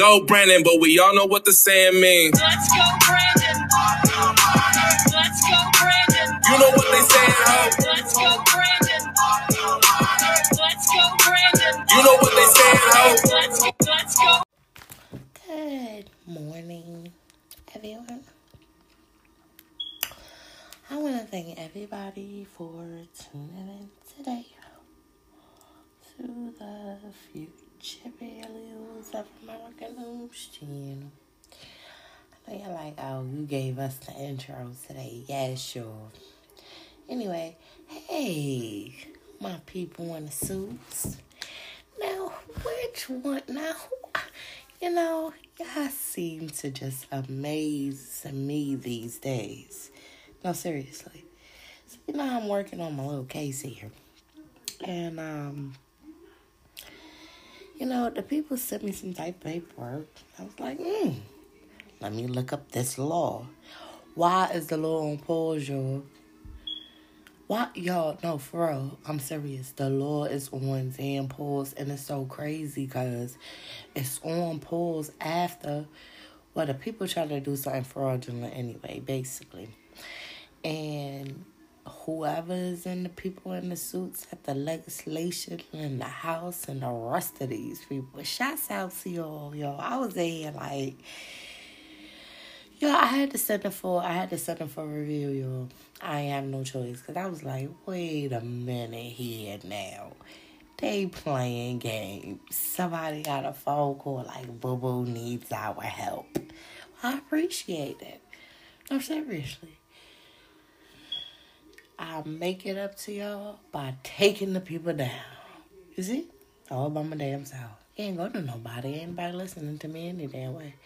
go, Brandon, but we all know what the saying means. Let's go, Brandon. Let's go, Brandon. You know what they saying, ho? Let's go, Brandon. Let's go, Brandon. You know what they saying, ho? Let's go, let's go. Good morning, everyone. I want to thank everybody for tuning in today to the Future Of American News channel. I know you're like, oh, you gave us the intro today. Yeah, sure. Anyway, hey, my people in the suits. Now, which one? Now, you know, y'all seem to just amaze me these days. No, seriously. So, you know, I'm working on my little case here. And, um, you know, the people sent me some type of paperwork. I was like, hmm, let me look up this law. Why is the law on pause, y'all? Why, y'all, no, for real, I'm serious. The law is on Zan pause, and it's so crazy because it's on pause after, well, the people try to do something fraudulent anyway, basically. And whoever is in the people in the suits at the legislation in the house and the rest of these people, shouts out to y'all, y'all. I was there like, Yo, I had to send it for I had to send it for review, yo. I have no choice because I was like, wait a minute here now. They playing games. Somebody got a phone call like Boo Boo needs our help. I appreciate it. No, seriously. I make it up to y'all by taking the people down. You see? All by my damn self. You ain't going to nobody. Ain't nobody listening to me any damn way.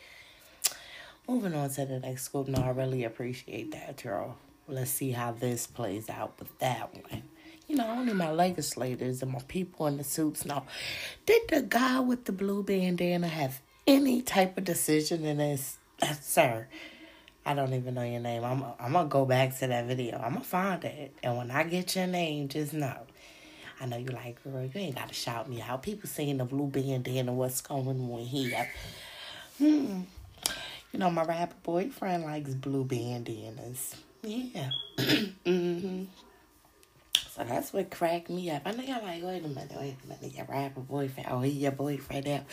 Moving on to the next scoop. No, I really appreciate that, y'all. Let's see how this plays out with that one. You know, only my legislators and my people in the suits know. Did the guy with the blue bandana have any type of decision in this? Uh, sir, I don't even know your name. I'm, I'm to go back to that video. I'm to find it. And when I get your name, just know. I know you like, girl, you ain't got to shout me out. People saying the blue bandana, what's going on here? Hmm. You know, my rapper boyfriend likes blue bandanas. Yeah. mm-hmm. So that's what cracked me up. I know y'all like, wait a minute, wait a minute, your rapper boyfriend. Oh, he your boyfriend now.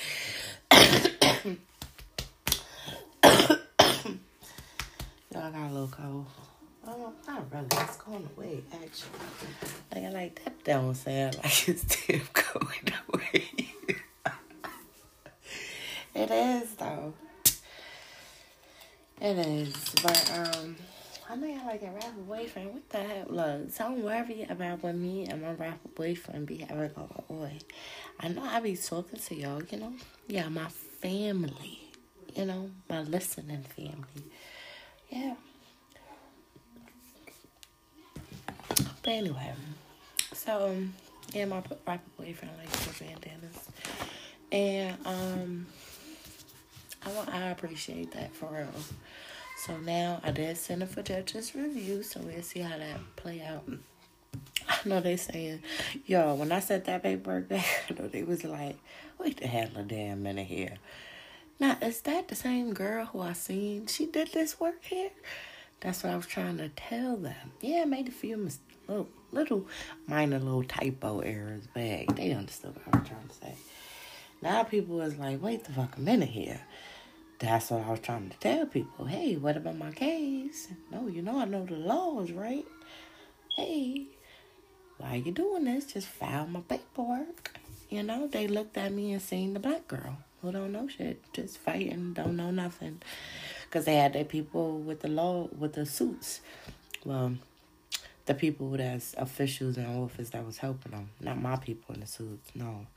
y'all got a little cold. Oh, not really. It's going away, actually. Like, I like that don't sound like it's still going away. it is, though. It is, but um, I know y'all like a rapper boyfriend. What the hell? Look, don't worry about when me and my rapper boyfriend be having going on. I know I be talking to y'all, you know. Yeah, my family, you know, my listening family. Yeah. But anyway, so yeah, my rapper boyfriend likes the bandanas, and um. I, want, I appreciate that for real. So now I did send it for judges review, so we'll see how that play out. I know they saying, yo, when I said that paperwork back, I know they was like, wait the hell a damn minute here. Now, is that the same girl who I seen? She did this work here? That's what I was trying to tell them. Yeah, I made a few little, little minor little typo errors, but they understood what I was trying to say. Now people was like, wait the fuck a minute here. That's what I was trying to tell people. Hey, what about my case? No, you know I know the laws, right? Hey, why you doing this? Just file my paperwork. You know, they looked at me and seen the black girl who don't know shit, just fighting, don't know nothing. Because they had their people with the law, with the suits. Well, the people that's officials in office that was helping them. Not my people in the suits, no.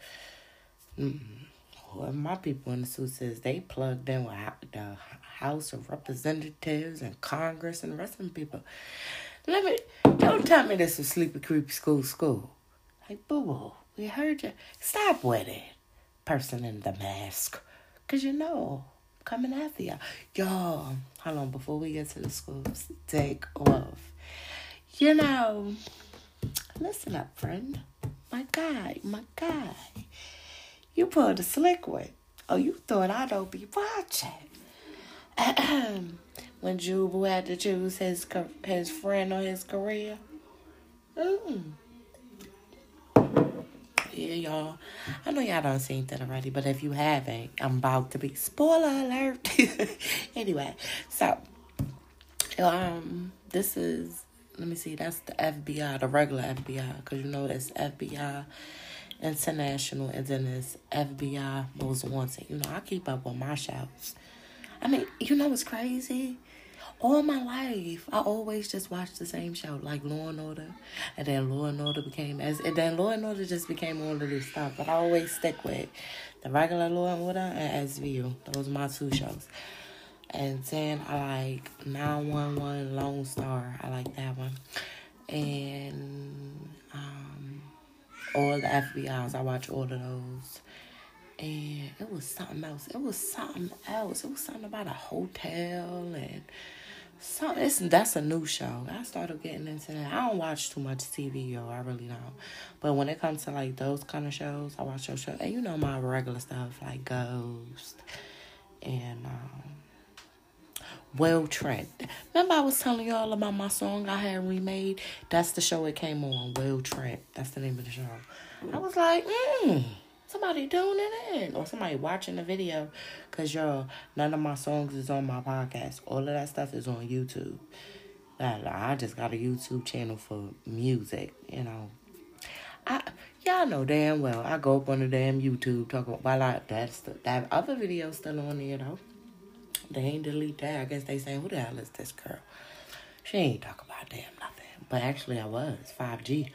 Well, my people in the suits says they plugged in with the House of Representatives and Congress and the rest of the people. Let me don't tell me this is sleepy creepy school school. Like boo boo, we heard you. Stop with it, person in the mask, cause you know coming after y'all. Y'all, hold on before we get to the schools. Take off. You know, listen up, friend. My guy, my guy. You pulled a slick one. Oh, you thought I don't be watching? when Jubu had to choose his his friend or his career. Mm. Yeah, y'all. I know y'all done seen that already, but if you haven't, I'm about to be spoiler alert. anyway, so um, this is let me see. That's the FBI, the regular FBI, because you know it's FBI International, and then it's FBI Most Wanted. You know, I keep up with my shows. I mean, you know what's crazy? All my life, I always just watched the same show, like Law and Order, and then Law and Order became as, and then Law and Order just became all of this stuff. But I always stick with the regular Law and Order and SVU. Those are my two shows. And then I like 911 Lone Star. I like that one. And um, all the FBI's. I watch all of those. And it was something else. It was something else. It was something about a hotel and some it's that's a new show. I started getting into that. I don't watch too much TV, yo. I really don't. But when it comes to like those kind of shows, I watch those shows. And you know my regular stuff like Ghost and um Will Trent. Remember I was telling y'all about my song I had remade? That's the show it came on, Will Trent. That's the name of the show. I was like, hmm, somebody doing it in. Or somebody watching the video. Cause y'all, none of my songs is on my podcast. All of that stuff is on YouTube. I, just got a YouTube channel for music, you know. I y'all know damn well I go up on the damn YouTube talking about while I that's the that other video still on there though. They ain't delete that. I guess they saying, who the hell is this girl? She ain't talk about damn nothing. But actually, I was 5G.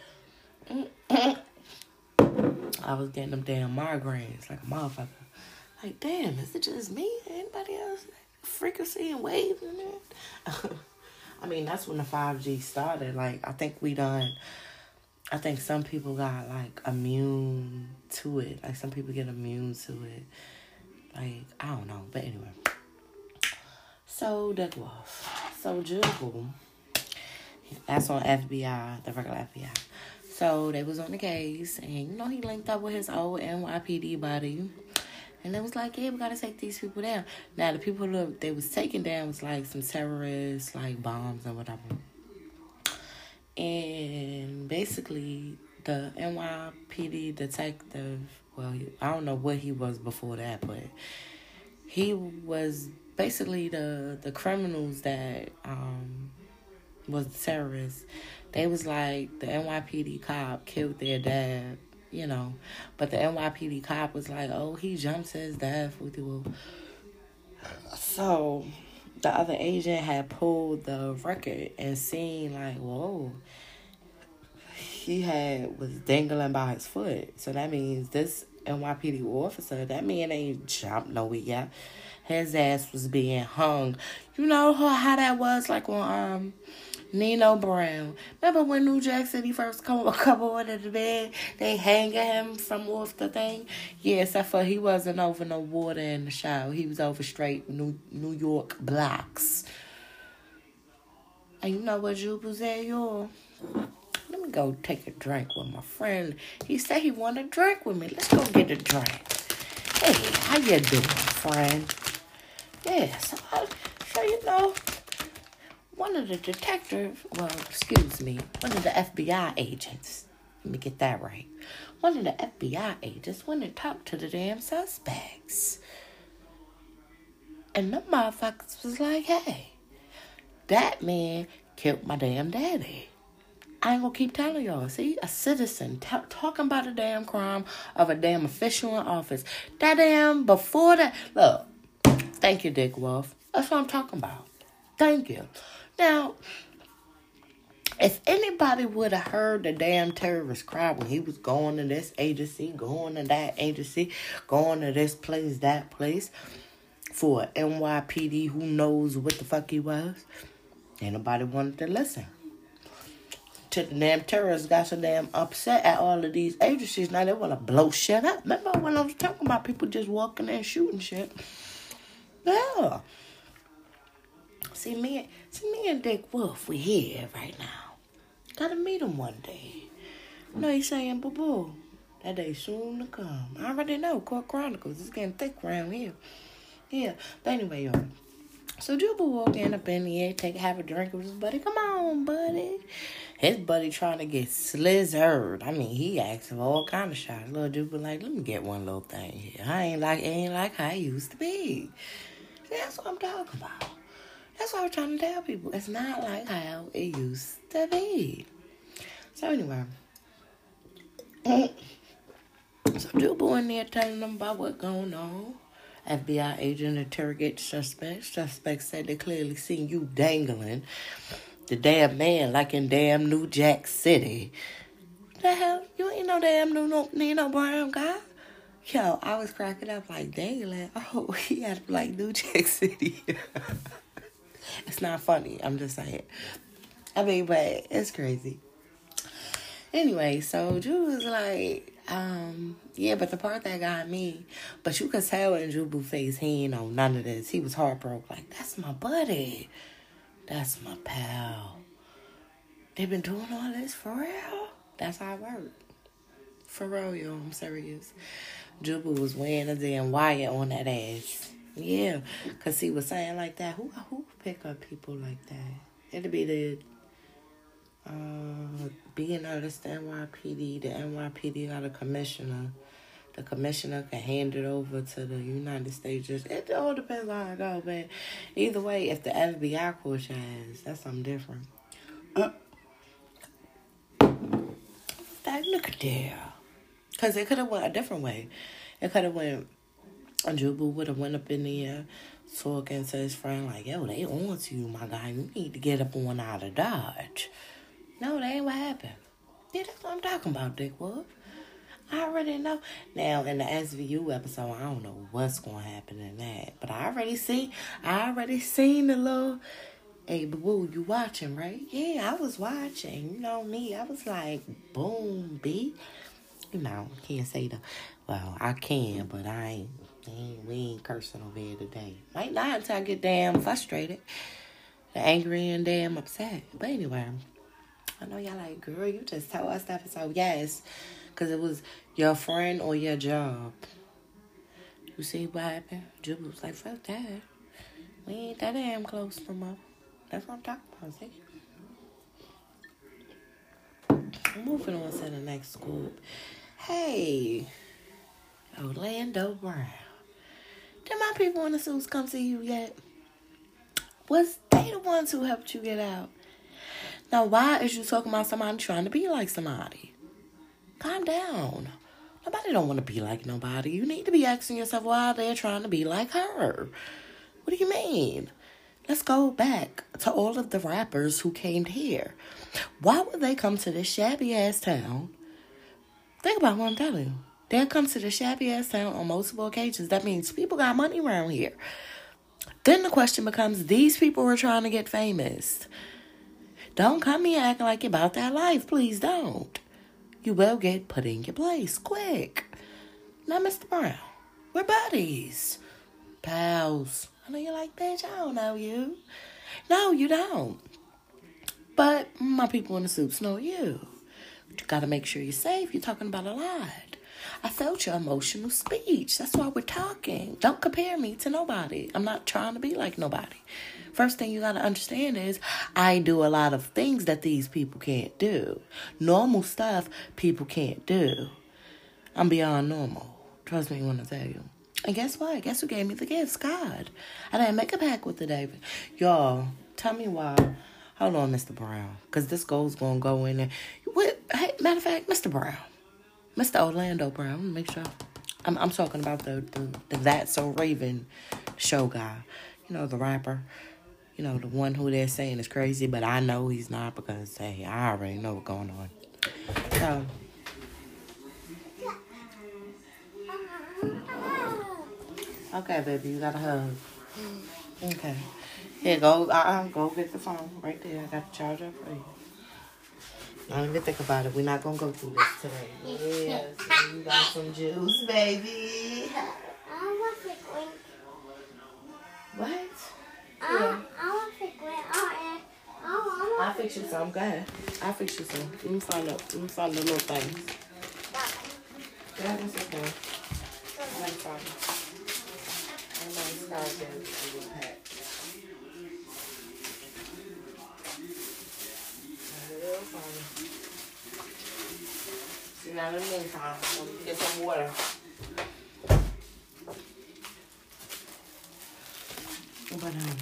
I was getting them damn migraines like a motherfucker. Like, damn, is it just me? Anybody else? Frequency and waves in it? I mean, that's when the 5G started. Like, I think we done. I think some people got like immune to it. Like, some people get immune to it. Like, I don't know. But anyway. So that was so Juggle. That's on FBI, the regular FBI. So they was on the case, and you know he linked up with his old NYPD buddy, and it was like, yeah, we gotta take these people down. Now the people that they was taking down was like some terrorists, like bombs and whatever. And basically, the NYPD detective, well, I don't know what he was before that, but he was basically the the criminals that um was terrorists. They was like the NYPD cop killed their dad, you know, but the NYPD cop was like, "Oh, he jumped his death with you." So the other agent had pulled the record and seen like, "Whoa." He had was dangling by his foot, so that means this NYPD officer, that man ain't jumped nowhere yet his ass was being hung. You know how that was like on um Nino Brown. Remember when New Jack City first come come on to the bed? They hanging him from off the thing. Yeah, except for he wasn't over no water in the shower. He was over straight New New York blocks. And you know what Jubu said, y'all? Let me go take a drink with my friend. He said he want a drink with me. Let's go get a drink. Hey, how you doing, friend? Yeah, so, I, so you know, one of the detectives, well, excuse me, one of the FBI agents, let me get that right. One of the FBI agents went and talked to the damn suspects. And the motherfuckers was like, hey, that man killed my damn daddy. I ain't gonna keep telling y'all. See, a citizen t- talking about a damn crime of a damn official in office. That damn before that. Look, thank you, Dick Wolf. That's what I'm talking about. Thank you. Now, if anybody would have heard the damn terrorist cry when he was going to this agency, going to that agency, going to this place, that place, for NYPD, who knows what the fuck he was, ain't nobody wanted to listen to the damn terrorists got so damn upset at all of these agencies. Now they want to blow shit up. Remember when I was talking about people just walking in and shooting shit? Yeah. See me, see me and Dick Wolf, we here right now. Gotta meet him one day. You know he's saying, boo boo, That day soon to come. I already know. Court Chronicles. It's getting thick around here. Yeah. But anyway, y'all. So Juba walking up in air, take have a drink with his buddy. Come on, buddy. His buddy trying to get slizzard. I mean, he asked for all kind of shots. Little Juba like, let me get one little thing here. I ain't like ain't like how I used to be. See, that's what I'm talking about. That's what I'm trying to tell people. It's not like how it used to be. So anyway. So Juba in there telling them about what's going on. FBI agent interrogates suspects. Suspects said they clearly seen you dangling the damn man like in damn New Jack City. The hell? You ain't no damn new no no brown guy. Yo, I was cracking up like dangling. Oh, he had like New Jack City. it's not funny. I'm just saying. I mean, but it's crazy. Anyway, so Drew was like, um, yeah, but the part that got me, but you could tell in Jubu face he ain't know none of this. He was heartbroken. Like, that's my buddy. That's my pal. They've been doing all this for real? That's how it worked. For real, yo, I'm serious. Jubu was wearing a damn wire on that ass. Yeah, because he was saying like that. Who who pick up people like that? It'd be the uh, being noticed the NYPD, the NYPD not a commissioner. The commissioner can hand it over to the United States. Just it all depends on how it go, but either way, if the FBI calls your ass, that's something different. Uh, like, look at there, cause it could have went a different way. It could have went. Jubu would have went up in there, talking to his friend like, "Yo, they on to you, my guy. You need to get up on out of Dodge." No, that ain't what happened. Yeah, that's what I'm talking about, Dick Wolf. I already know. Now in the SVU episode, I don't know what's gonna happen in that, but I already see. I already seen the little. Hey, boo, you watching, right? Yeah, I was watching. You know me. I was like, boom, B. You know, can't say the. Well, I can, but I ain't. Ain't we ain't cursing over here today. Might not until I get damn frustrated, angry, and damn upset. But anyway. I know y'all like, girl, you just tell us that episode. Yes, because it was your friend or your job. You see what happened? Juba was like, fuck that. We ain't that damn close no more. That's what I'm talking about, see? I'm Moving on to the next scoop. Hey, Orlando Brown. Did my people in the suits come see you yet? Was they the ones who helped you get out? Now, why is you talking about somebody trying to be like somebody? Calm down. Nobody don't want to be like nobody. You need to be asking yourself why they're trying to be like her. What do you mean? Let's go back to all of the rappers who came here. Why would they come to this shabby ass town? Think about what I'm telling you. They come to the shabby ass town on multiple occasions. That means people got money around here. Then the question becomes these people were trying to get famous. Don't come here acting like you're about that life. Please don't. You will get put in your place quick. Now, Mr. Brown, we're buddies. Pals. I know you're like, bitch, I don't know you. No, you don't. But my people in the suits know you. But you gotta make sure you're safe. You're talking about a lot. I felt your emotional speech. That's why we're talking. Don't compare me to nobody. I'm not trying to be like nobody. First thing you got to understand is I do a lot of things that these people can't do. Normal stuff people can't do. I'm beyond normal. Trust me when I tell you. And guess what? Guess who gave me the gifts? God. I didn't make a pact with the David. Y'all, tell me why. Hold on, Mr. Brown. Because this goal's going to go in there. What? Hey, matter of fact, Mr. Brown. Mr. Orlando Brown. Make sure. I'm, I'm talking about the, the, the That's So Raven show guy. You know, the rapper you know, the one who they're saying is crazy, but I know he's not because, hey, I already know what's going on. So, okay, baby, you got a hug. Okay. Here, go, uh-uh, go get the phone right there. I got the charger for you. I don't even think about it. We're not going to go through this today. Yes, you got some juice, baby. I want to drink. What? Yeah. I'll fix you some. Go ahead. I'll fix you some. Let me find out. Let me find the little things. Yeah, that's okay. I'm sorry. I'm not starving to the pack. Real funny. In the meantime, I'm gonna get some water. But, um,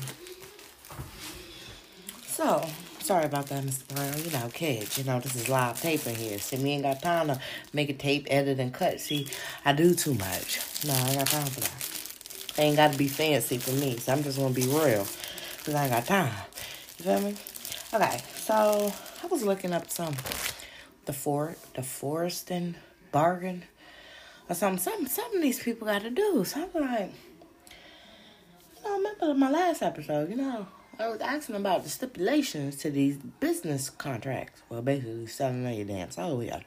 so, sorry about that, Mr. Brown. You know, kids, you know, this is live taping here. See, we ain't got time to make a tape, edit, and cut. See, I do too much. No, I ain't got time for that. ain't got to be fancy for me, so I'm just going to be real. Because I ain't got time. You feel me? Okay, so I was looking up some, the for the Faustian bargain or something. Some, some of these people got to do. Something like, you know, remember my last episode, you know, I was asking about the stipulations to these business contracts. Well, basically selling on your damn soul, yeah.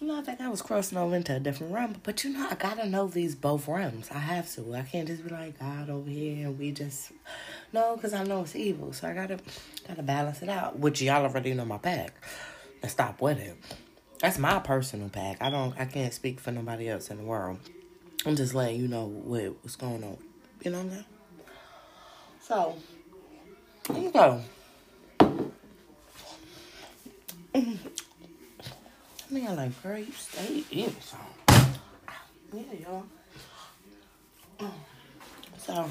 You know, I think I was crossing over into a different realm, but you know, I gotta know these both realms. I have to. I can't just be like God over here and we just no, because I know it's evil. So I gotta gotta balance it out. Which y'all already know my pack. And stop with it. That's my personal pack. I don't. I can't speak for nobody else in the world. I'm just letting you know what what's going on. You know what I'm saying? So, you go. I mean, I like grapes. They eat some. Yeah, y'all. So,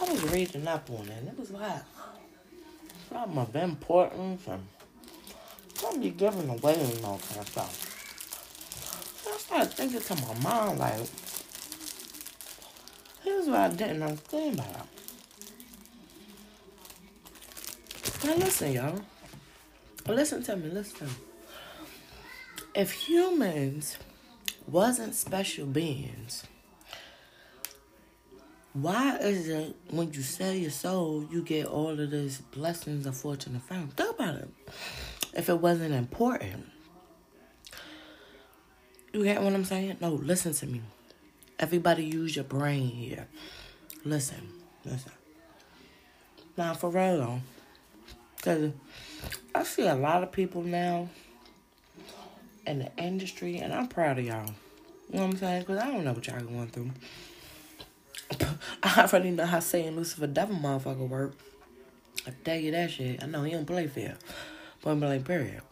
I was reading up on it. It was like something of importance and something you're giving away and all kind of stuff. So I started thinking to my mom, like, Here's what I didn't understand about it. Now listen, y'all. Listen to me, listen. If humans wasn't special beings, why is it when you sell your soul, you get all of these blessings of fortune and fame? Think about it. If it wasn't important, you get what I'm saying? No, listen to me. Everybody use your brain here. Listen, listen. Now, for real, because I see a lot of people now in the industry, and I'm proud of y'all. You know what I'm saying? Because I don't know what y'all going through. I already know how saying Lucifer Devil motherfucker work. I tell you that shit. I know he don't play fair. Point blank period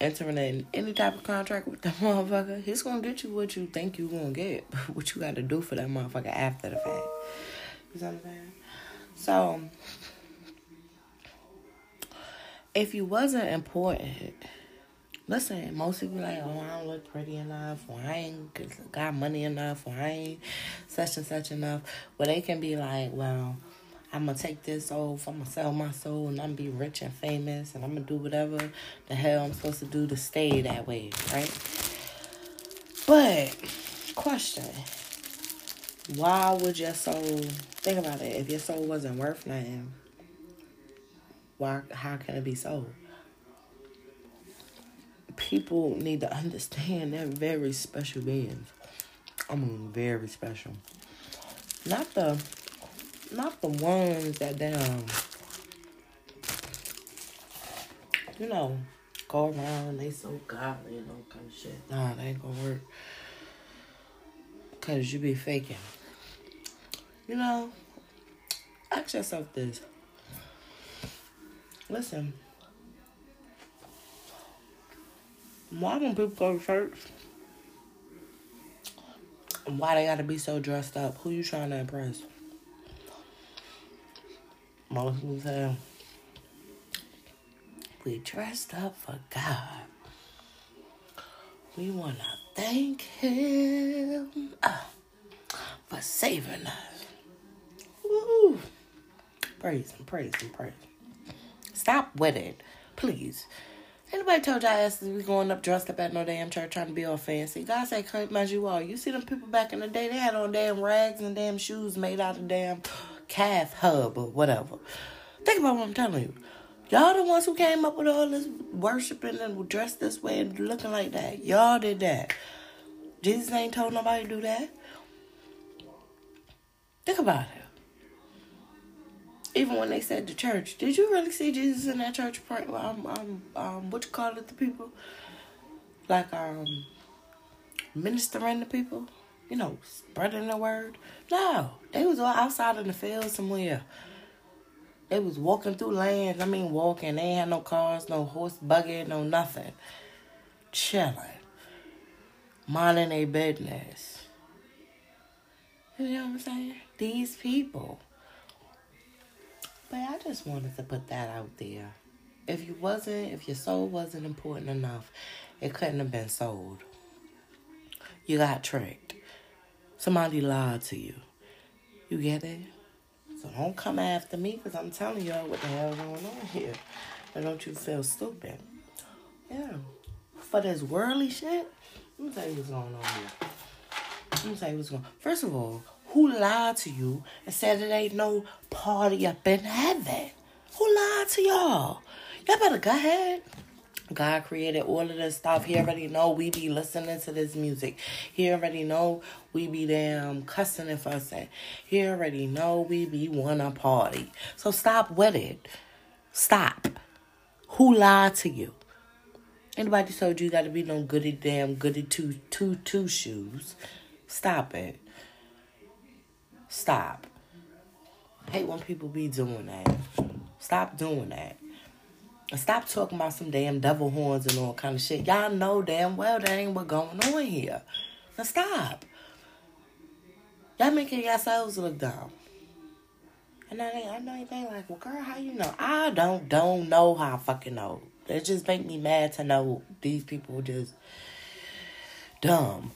entering in any type of contract with that motherfucker, he's gonna get you what you think you gonna get. But what you gotta do for that motherfucker after the fact. You know I'm? So if you wasn't important, listen, most people like, oh, I don't look pretty enough, or I ain't got money enough, or I ain't such and such enough. Well, they can be like, well, I'm gonna take this off, I'm gonna sell my soul, and I'm gonna be rich and famous, and I'm gonna do whatever the hell I'm supposed to do to stay that way, right? But, question why would your soul think about it? If your soul wasn't worth nothing, why how can it be sold? People need to understand they're very special beings. I mean very special. Not the not the ones that damn, um, you know, go around they so godly and all kind of shit. Nah, that ain't gonna work. Cause you be faking. You know, ask yourself this. Listen, why when people go to church? Why they gotta be so dressed up? Who you trying to impress? Most the we dressed up for God. We want to thank Him uh, for saving us. Woo! Praise Him, praise Him, praise Him. Stop with it, please. Anybody told y'all asses we going up dressed up at no damn church trying to be all fancy? God said, come as you are. You see them people back in the day, they had on damn rags and damn shoes made out of damn calf hub or whatever. Think about what I'm telling you. Y'all the ones who came up with all this worshiping and dressed this way and looking like that. Y'all did that. Jesus ain't told nobody to do that. Think about it. Even when they said the church, did you really see Jesus in that church? Praying, um, um, um, what you call it, the people, like um, ministering to people, you know, spreading the word. No, they was all outside in the field somewhere. They was walking through lands. I mean, walking. They had no cars, no horse buggy, no nothing. Chilling, minding their business. You know what I'm saying? These people. But I just wanted to put that out there. If you wasn't, if your soul wasn't important enough, it couldn't have been sold. You got tricked. Somebody lied to you. You get it? So don't come after me because I'm telling y'all what the hell going on here. And don't you feel stupid. Yeah. For this worldly shit, let me tell you what's going on here. Let me tell you what's going on. First of all, who lied to you and said it ain't no party up in heaven? Who lied to y'all? Y'all better go ahead. God created all of this stuff. He already know we be listening to this music. He already know we be damn cussing and fussing. He already know we be wanna party. So stop with it. Stop. Who lied to you? Anybody told you gotta be no goody damn goody two two two shoes? Stop it. Stop. hate when people be doing that. Stop doing that. And stop talking about some damn devil horns and all kind of shit. Y'all know damn well that ain't what going on here. Now stop. Y'all making yourselves look dumb. And I, ain't, I know anything like, well, girl, how you know? I don't don't know how I fucking know. It just make me mad to know these people just dumb.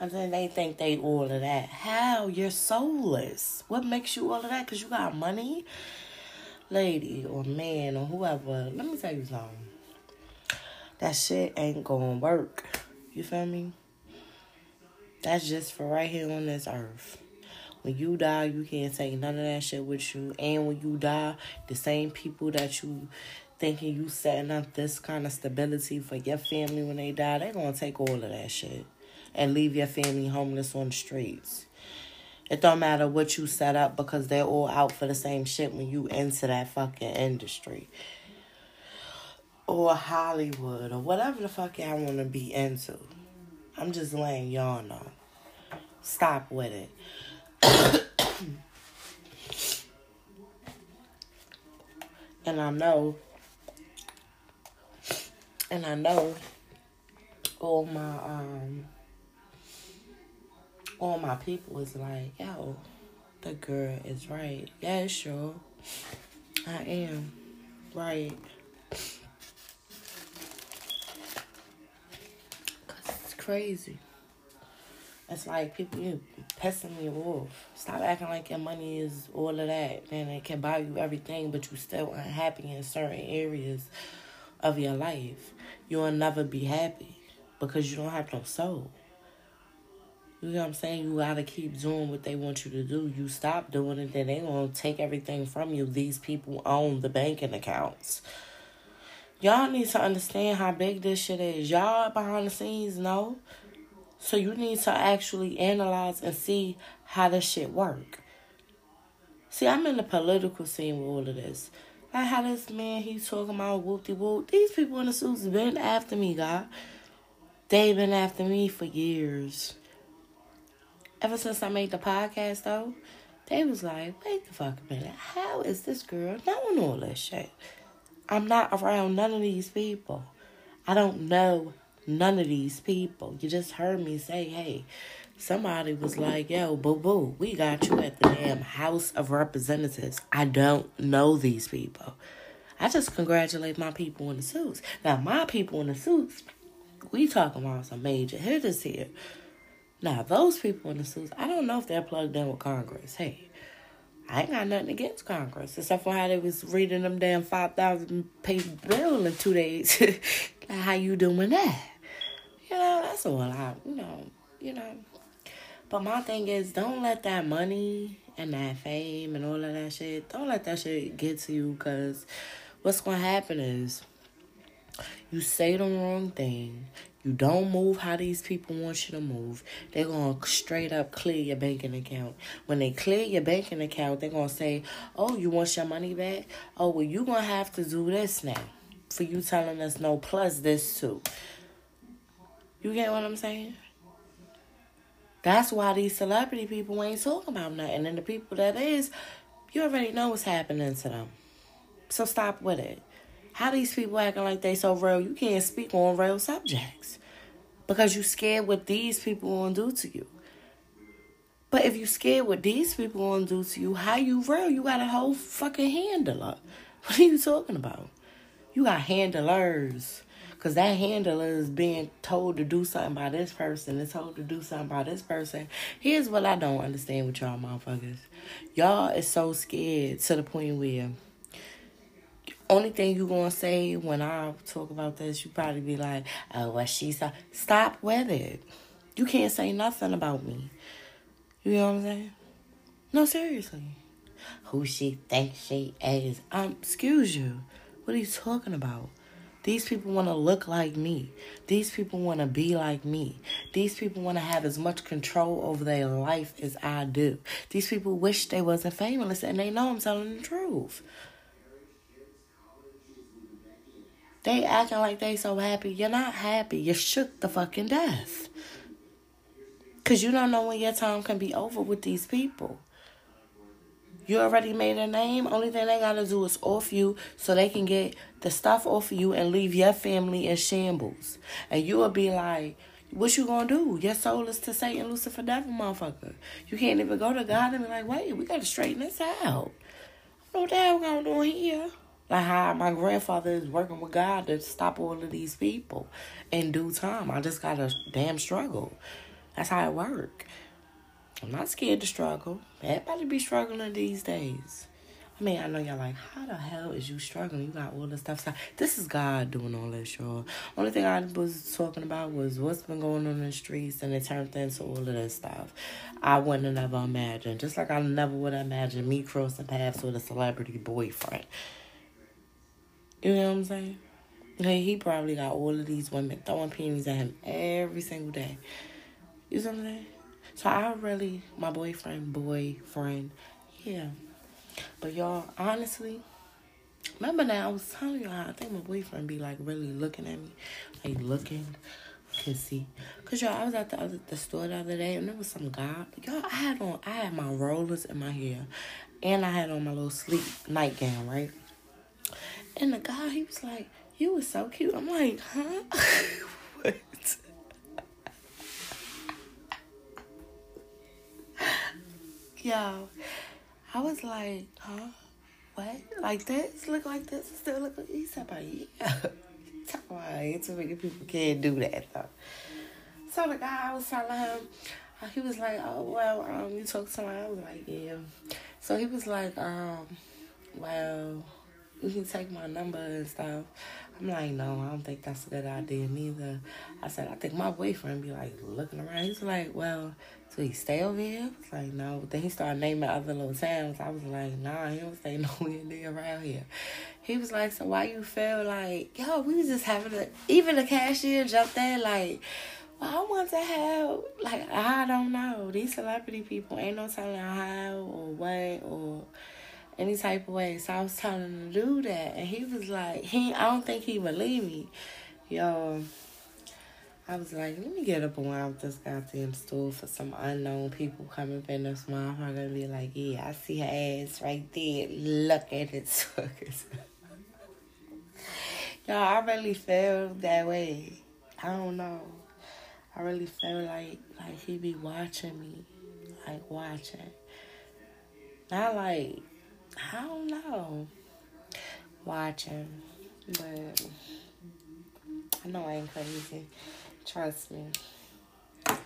And then they think they all of that. How? You're soulless. What makes you all of that? Because you got money? lady or man or whoever, let me tell you something. That shit ain't gonna work. You feel me? That's just for right here on this earth. When you die, you can't take none of that shit with you. And when you die, the same people that you thinking you setting up this kind of stability for your family when they die, they gonna take all of that shit and leave your family homeless on the streets. It don't matter what you set up because they're all out for the same shit when you into that fucking industry. Or Hollywood or whatever the fuck y'all want to be into. I'm just letting y'all know. Stop with it. and I know, and I know all my um all my people was like, yo, the girl is right. Yeah, sure. I am. Right. Cause it's crazy. It's like people you pissing me off. Stop acting like your money is all of that and it can buy you everything, but you still unhappy in certain areas of your life. You'll never be happy because you don't have no soul. You know what I'm saying? You gotta keep doing what they want you to do. You stop doing it, then they gonna take everything from you. These people own the banking accounts. Y'all need to understand how big this shit is. Y'all behind the scenes know. So you need to actually analyze and see how this shit work. See, I'm in the political scene with all of this. Like how this man he's talking about whoop de whoop. These people in the suits been after me, God. They've been after me for years ever since I made the podcast though, they was like, wait the fuck a minute, how is this girl knowing all this shit? I'm not around none of these people. I don't know none of these people. You just heard me say, hey, somebody was like, yo, boo boo, we got you at the damn House of Representatives. I don't know these people. I just congratulate my people in the suits. Now, my people in the suits, we talking about some major hitters here. Now, those people in the suits, I don't know if they're plugged in with Congress. Hey, I ain't got nothing against Congress, except for how they was reading them damn 5,000 page bill in two days. how you doing that? You know, that's all I, you know, you know. But my thing is, don't let that money and that fame and all of that shit, don't let that shit get to you, because what's going to happen is you say the wrong thing, You don't move how these people want you to move. They're going to straight up clear your banking account. When they clear your banking account, they're going to say, oh, you want your money back? Oh, well, you're going to have to do this now for you telling us no plus this too. You get what I'm saying? That's why these celebrity people ain't talking about nothing. And the people that is, you already know what's happening to them. So stop with it. How these people acting like they so real, you can't speak on real subjects. Because you scared what these people gonna do to you. But if you scared what these people gonna do to you, how you real? You got a whole fucking handler. What are you talking about? You got handlers. Cause that handler is being told to do something by this person and told to do something by this person. Here's what I don't understand with y'all motherfuckers. Y'all is so scared to the point where only thing you gonna say when I talk about this, you probably be like, "Oh, what she said." Stop with it. You can't say nothing about me. You know what I'm saying? No, seriously. Who she thinks she is? Um, excuse you. What are you talking about? These people want to look like me. These people want to be like me. These people want to have as much control over their life as I do. These people wish they wasn't famous and they know I'm telling the truth. They acting like they so happy. You're not happy. You're shook the fucking death. Cause you don't know when your time can be over with these people. You already made a name. Only thing they gotta do is off you so they can get the stuff off of you and leave your family in shambles. And you will be like, what you gonna do? Your soul is to Satan, Lucifer, devil, motherfucker. You can't even go to God and be like, wait, we gotta straighten this out. What the hell we going on here? Like how my grandfather is working with God to stop all of these people in due time. I just gotta damn struggle. That's how it work. I'm not scared to struggle. Everybody be struggling these days. I mean, I know y'all like, how the hell is you struggling? You got all this stuff. This is God doing all this, y'all. Only thing I was talking about was what's been going on in the streets, and it turned into all of this stuff. I wouldn't have never imagined. Just like I never would have imagined me crossing paths with a celebrity boyfriend. You know what I'm saying? Like, he probably got all of these women throwing pennies at him every single day. You know what I'm saying? So I really, my boyfriend, boyfriend, yeah. But y'all, honestly, remember now I was telling y'all, I think my boyfriend be like really looking at me, like looking, can see. Cause y'all, I was at the other the store the other day and there was some guy. Y'all, I had on, I had my rollers in my hair, and I had on my little sleep nightgown, right? And the guy, he was like, "You was so cute." I'm like, "Huh?" what? Yo, I was like, huh? What? Like this? Look like this? Still look like he said, yeah. Talk about. Too many people can't do that though. So the guy I was telling him, uh, he was like, oh well, um, you talk to him. I was like, yeah. So he was like, um, well, you can take my number and stuff. I'm like, no, I don't think that's a good idea neither. I said, I think my boyfriend be like looking around. He's like, well, so he stay over here? I was like, no. But then he started naming other little towns. I was like, nah, he don't stay nowhere near around here. He was like, so why you feel like, yo, we was just having a, even the cashier jumped in like, well, I want to have, like, I don't know. These celebrity people ain't no telling how or what or any type of way. So I was telling him to do that. And he was like, he, I don't think he believed me. Yo, I was like, let me get up around this goddamn store for some unknown people coming up in this motherfucker and be like, yeah, I see her ass right there. Look at it, suckers. Yo, I really feel that way. I don't know. I really feel like like he be watching me, like watching. Not like I don't know, watching, but I know I ain't crazy. Trust me. And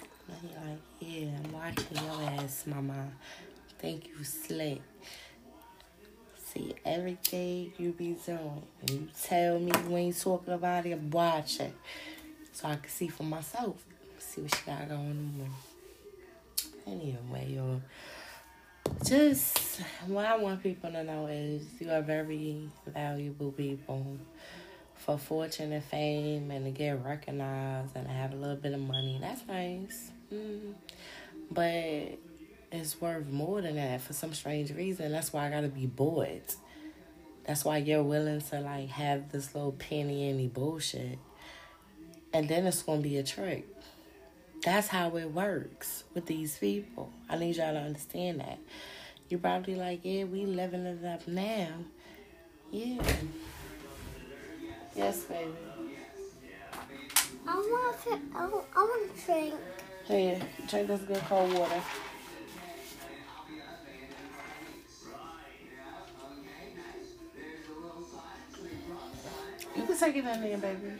he like, yeah, I'm watching your ass, mama. Think you slick. See everything you be doing. You tell me when you talking about it, I'm watching. So I can see for myself. See what she got going on. Anyway, y'all. Just what I want people to know is you are very valuable people for fortune and fame and to get recognized and have a little bit of money. That's nice. Mm. But it's worth more than that for some strange reason. That's why I gotta be bored. That's why you're willing to like have this little penny any bullshit. And then it's gonna be a trick. That's how it works with these people. I need y'all to understand that. You're probably like, yeah, we living it up now. Yeah. Yes, baby. I want to. I want, I want to drink. Here, drink this good cold water. You can take it in there, baby.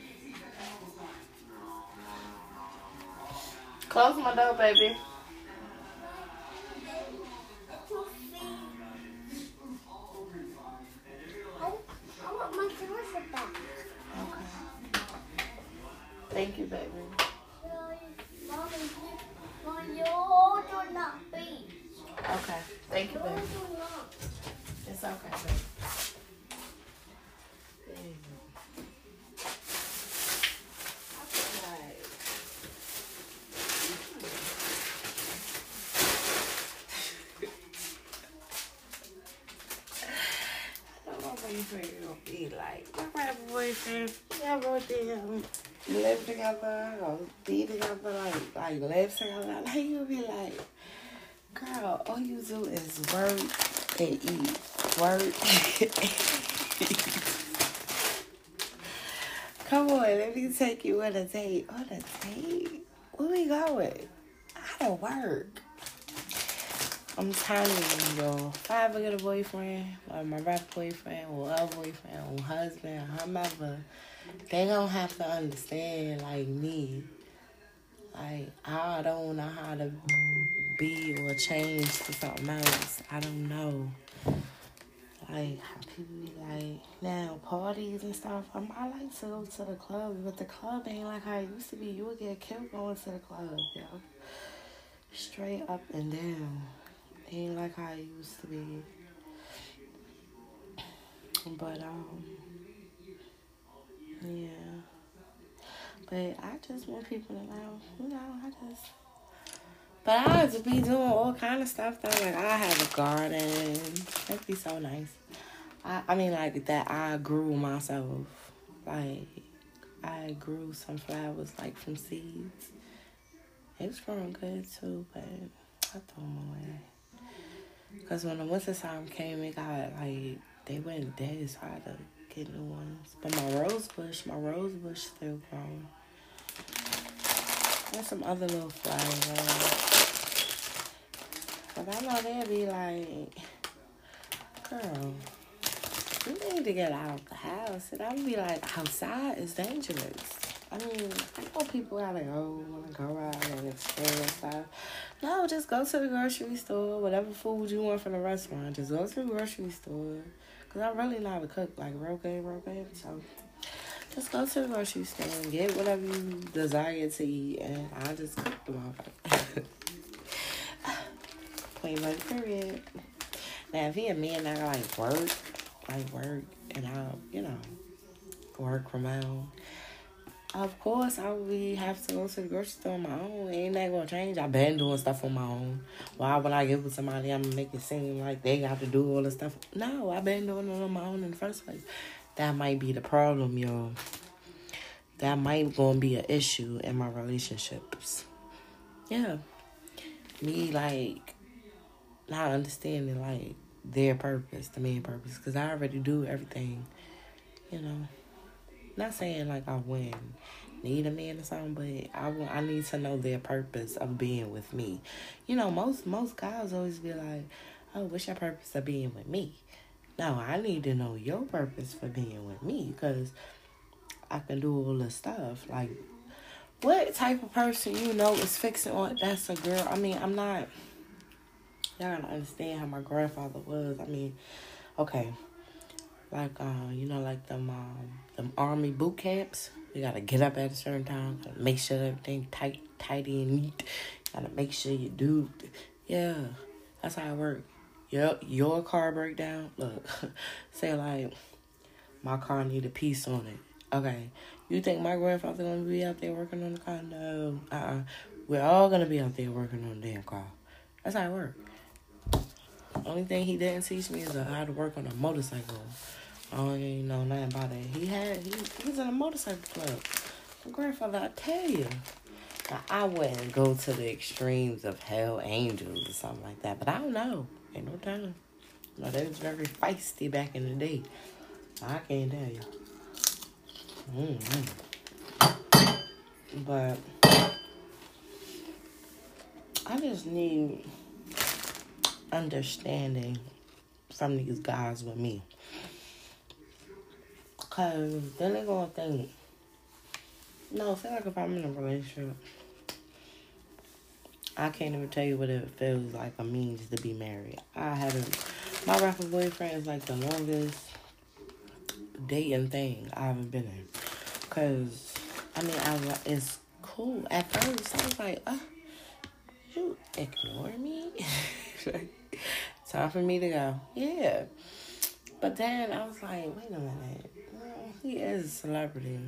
Close my door, baby. Thank you, baby. Okay. Thank you, baby. It's okay. Baby. Right. I don't know what boyfriend gonna be like. My rap boyfriend, y'all wrote them live together or be together, like like live together. Like you be like, girl, all you do is work and eat, work. Come on, let me take you on a date. On a date? Where we going? I don't work. I'm telling you, yo. If I ever get a boyfriend, or my rap boyfriend, or a boyfriend, or husband, or whomever, they don't have to understand like me. Like I don't know how to be or change to something else. I don't know. Like how people be like now parties and stuff. I like to go to the club, but the club ain't like how it used to be. You would get killed going to the club, yo. Straight up and down. Ain't like it used to be. But um, yeah. But I just want people to know, you know, I just. But I to be doing all kind of stuff though. Like I have a garden. That'd be so nice. I I mean like that. I grew myself. Like I grew some flowers like from seeds. It's growing good too, but I threw them away. Cause when the winter time came, it got like they went dead. I had to get new ones. But my rose bush, my rose bush still growing. And some other little flowers. But I know they'll be like, girl, you need to get out of the house. And I'll be like, outside is dangerous. I mean, I know people gotta go, wanna go out and experience stuff. No, just go to the grocery store, whatever food you want from the restaurant, just go to the grocery store. Cause I really know how to cook, like real good, real good. So just go to the grocery store and get whatever you desire to eat, and I just cook the motherfucker. Point blank period. Now, if he and me and I like work, like work, and I, you know, work from own, of course I would have to go to the grocery store on my own. Ain't that gonna change? I've been doing stuff on my own. Why would I get with somebody? I'm make it seem like they got to do all the stuff. No, I've been doing it on my own in the first place. That might be the problem, y'all. That might gonna be an issue in my relationships. Yeah, me like not understanding like their purpose, the main purpose, because I already do everything. You know, not saying like I win, need a man or something, but I want I need to know their purpose of being with me. You know, most most guys always be like, "Oh, what's your purpose of being with me?" No, I need to know your purpose for being with me because I can do all the stuff. Like, what type of person you know is fixing on? That's a girl. I mean, I'm not. Y'all gotta understand how my grandfather was. I mean, okay, like uh, you know, like the um, them army boot camps. You gotta get up at a certain time. Gotta make sure everything tight, tidy and neat. Gotta make sure you do. Yeah, that's how it work. Yep, your car breakdown. Look, say like my car need a piece on it. Okay. You think my grandfather gonna be out there working on the car? No. Uh uh We're all gonna be out there working on the damn car. That's how it works. Only thing he didn't teach me is how to work on a motorcycle. I don't even know nothing about it. He had he, he was in a motorcycle club. My grandfather, I tell you. Now, I wouldn't go to the extremes of hell angels or something like that, but I don't know. Ain't no telling. No, they was very feisty back in the day. I can't tell you. Mm-hmm. But I just need understanding from these guys with me. Cause then they gonna think, no, feel like if I'm in a relationship, I can't even tell you what it feels like or means to be married. I haven't, my rapper boyfriend is like the longest dating thing I haven't been in. Cause, I mean, I it's cool. At first, I was like, uh, you ignore me? Time for me to go. Yeah. But then I was like, wait a minute. He is a celebrity.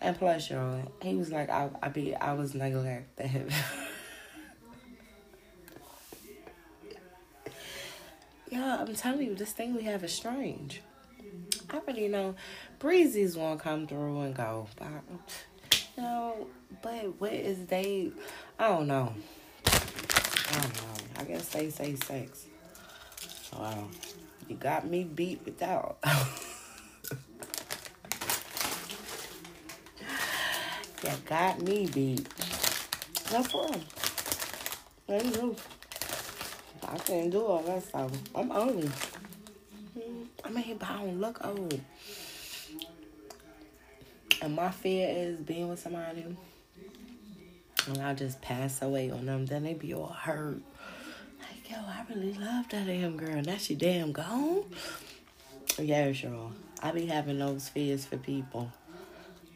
And plus, y'all, he was like, I, I be, I was neglected him. yeah, I'm telling you, this thing we have is strange. I already know Breezy's gonna come through and go, but you know, but what is they? I don't know. I don't know. I guess they say sex. Wow, you got me beat without. you got me beat. Problem. There you go. I can't do all that stuff. I'm old. I mean, but I don't look old. And my fear is being with somebody and I just pass away on them. Then they be all hurt. Like, yo, I really love that damn girl. Now she damn gone. Yeah, sure. I be having those fears for people.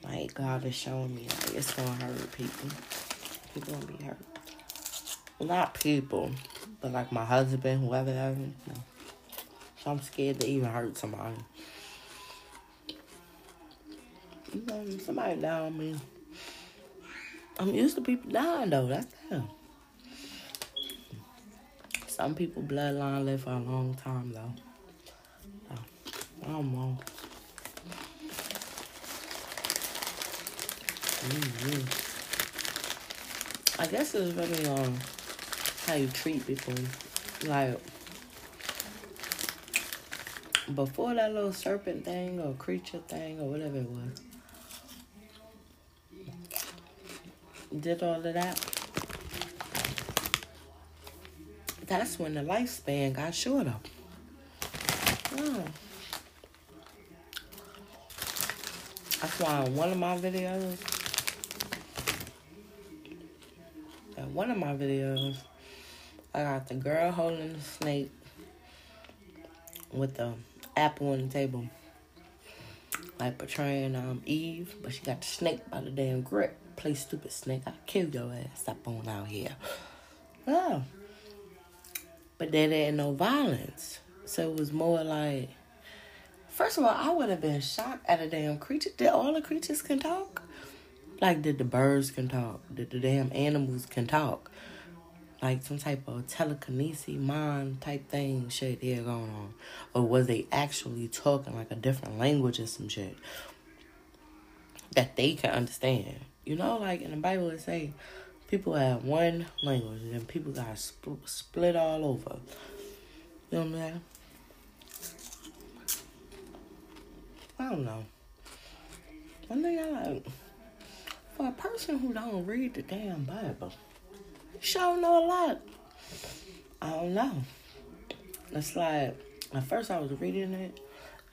Like God is showing me like it's gonna hurt people. People gonna be hurt. Not people, but like my husband, whoever is. No. So I'm scared to even hurt somebody. You know, somebody down me. I'm used to people dying though. That's them. Some people bloodline live for a long time though. So, I don't know. Mm-hmm. I guess it's really um, how you treat people. Like before that little serpent thing or creature thing or whatever it was. Did all of that. That's when the lifespan got shorter. Oh. That's why on one of my videos, in one of my videos, I got the girl holding the snake with the apple on the table. Like portraying um Eve, but she got the snake by the damn grip. Play stupid snake. I kill your ass up on out here. Oh. But there ain't no violence. So it was more like First of all, I would have been shocked at a damn creature. Did all the creatures can talk? Like did the birds can talk? Did the damn animals can talk? like some type of telekinesis mind type thing shit there going on or was they actually talking like a different language or some shit that they can understand you know like in the bible it say people have one language and people got spl- split all over you know what i'm saying i don't know one thing i like for a person who don't read the damn bible sure know a lot. I don't know. It's like at first I was reading it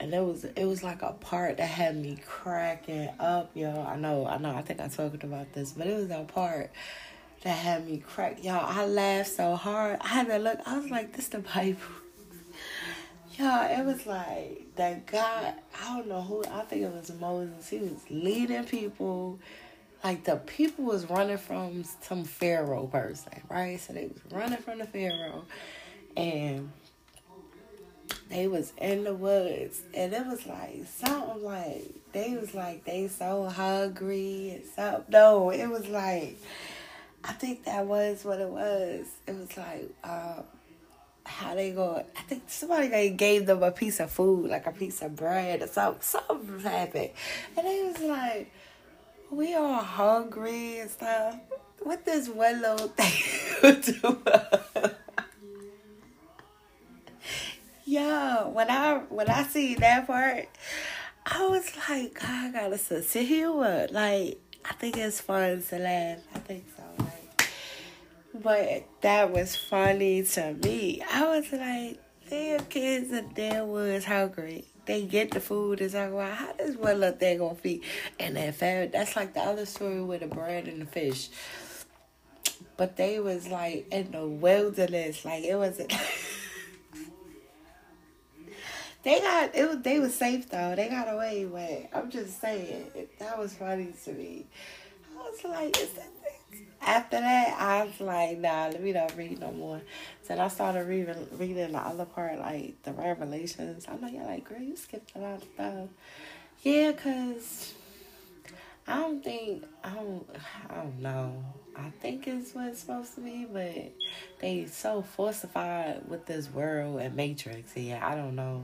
and it was it was like a part that had me cracking up, yo. I know, I know, I think I talked about this, but it was a part that had me crack y'all. I laughed so hard. I had to look, I was like, this the Bible. Y'all, it was like that God, I don't know who, I think it was Moses. He was leading people like the people was running from some pharaoh person, right? So they was running from the pharaoh, and they was in the woods. And it was like something like they was like they so hungry and something. No it was like i think that was what it was. It was like um how they go i think somebody like gave them a piece of food like a piece of bread or something. Something happened. And they was like we all hungry and stuff what this one little thing do Yo, when I when I see that part, I was like, God, I gotta sit here. Like, I think it's fun to laugh. I think so. But that was funny to me. I was like, damn kids in their woods hungry. They get the food and talk about how does one little thing gonna feed and that family. That's like the other story with the bread and the fish. But they was like in the wilderness, like it wasn't. They got it was they was safe though. They got away with I'm just saying. That was funny to me. I was like, is that? After that, I was like, nah, let me not read no more. So I started reading reading the other part, like the revelations. I'm like, yeah, like, girl, you skipped a lot of stuff. Yeah, cause I don't think I don't I don't know. I think it's what it's supposed to be, but they so falsified with this world and Matrix. Yeah, I don't know.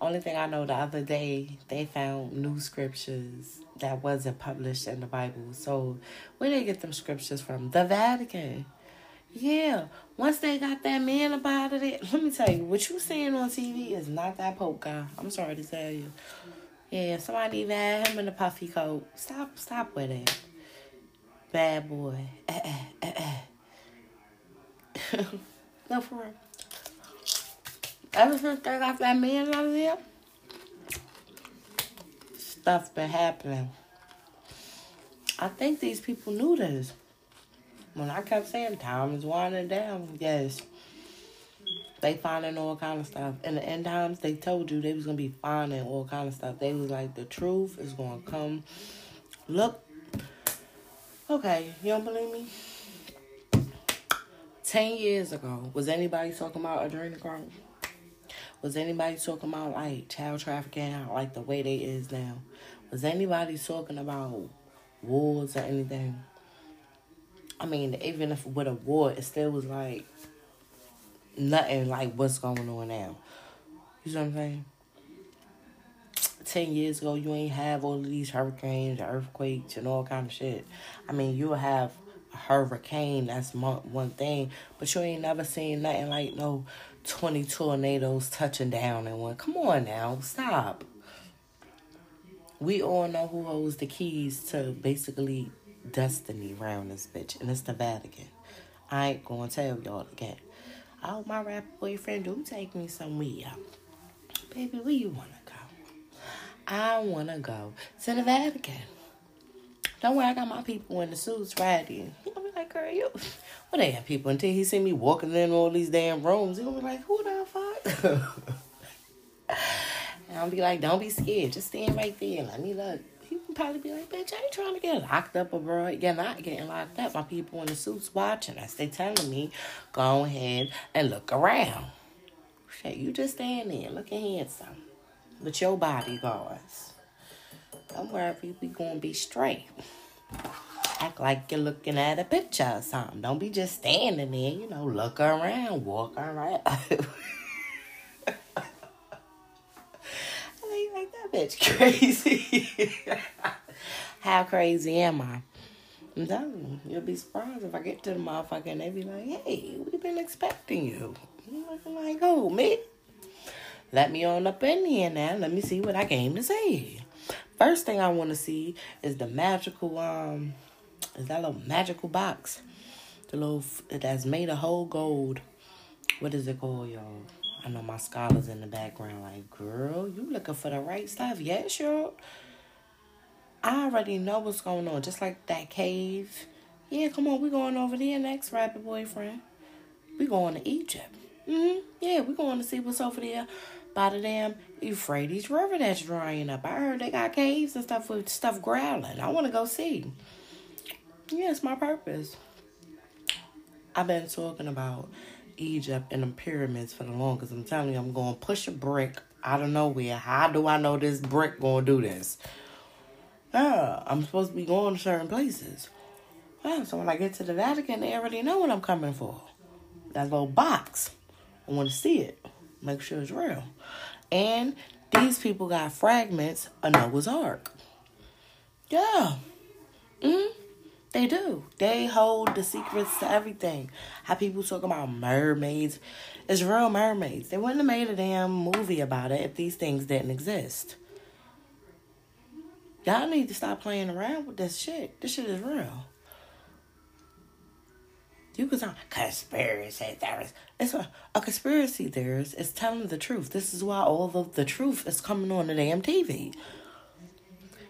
Only thing I know the other day they found new scriptures that wasn't published in the Bible. So where they get them scriptures from? The Vatican. Yeah. Once they got that man about it, let me tell you, what you seeing on TV is not that Pope guy. I'm sorry to tell you. Yeah, somebody even had him in a puffy coat. Stop, stop with it. Bad boy. Uh, uh, uh, no, for real. Ever since they got that man out of there, stuff been happening. I think these people knew this. When I kept saying time is winding down, yes. They finding all kind of stuff. In the end times, they told you they was gonna be finding all kind of stuff. They was like, the truth is gonna come. Look. Okay, you don't believe me? Ten years ago, was anybody talking about adrenochrome? Was anybody talking about like child trafficking, like the way they is now? Was anybody talking about wars or anything? I mean, even if with a war, it still was like nothing like what's going on now. You know what I'm saying? Ten years ago, you ain't have all of these hurricanes, earthquakes, and all kind of shit. I mean, you'll have a hurricane, that's one thing, but you ain't never seen nothing like no 20 tornadoes touching down in one. Come on now, stop. We all know who holds the keys to basically destiny around this bitch, and it's the Vatican. I ain't gonna tell y'all again. Hope my rap boyfriend do take me somewhere. Baby, where you wanna go? I wanna go to the Vatican. Don't worry, I got my people in the suits ready. Gonna be like, girl, you well, they have people until he see me walking in all these damn rooms. He gonna be like, who the fuck? and I'll be like, don't be scared. Just stand right there. Let me look. He can probably be like, bitch, I ain't trying to get locked up abroad. You're not getting locked up. My people in the suits watching us. They telling me, go ahead and look around. Shit, you just stand there looking handsome. With your bodyguards. Don't worry, we gonna be straight. Act like you're looking at a picture or something. Don't be just standing there, you know, look around, walk around. I like that bitch crazy. How crazy am I? I'm telling you, you'll be surprised if I get to the motherfucker and they be like, hey, we've been expecting you. I'm like, oh, me? Let me on up in here now. Let me see what I came to say. First thing I want to see is the magical um is that little magical box. The little that's made of whole gold. What is it called, y'all? I know my scholars in the background like, girl, you looking for the right stuff. Yes, y'all. I already know what's going on. Just like that cave. Yeah, come on, we going over there next, rapid boyfriend. We going to Egypt. Mm-hmm. Yeah, we going to see what's over there by the damn Euphrates River that's drying up. I heard they got caves and stuff with stuff growling. I want to go see. Yeah, it's my purpose. I've been talking about Egypt and the pyramids for the longest. I'm telling you, I'm going to push a brick out of nowhere. How do I know this brick going to do this? Yeah, I'm supposed to be going to certain places. Yeah, so when I get to the Vatican, they already know what I'm coming for. That little box. I want to see it. Make sure it's real. And these people got fragments of Noah's Ark. Yeah. hmm They do. They hold the secrets to everything. How people talk about mermaids. It's real mermaids. They wouldn't have made a damn movie about it if these things didn't exist. Y'all need to stop playing around with this shit. This shit is real. You can talk conspiracy theorists. It's a, a conspiracy theorist is telling the truth. This is why all of the truth is coming on the damn TV.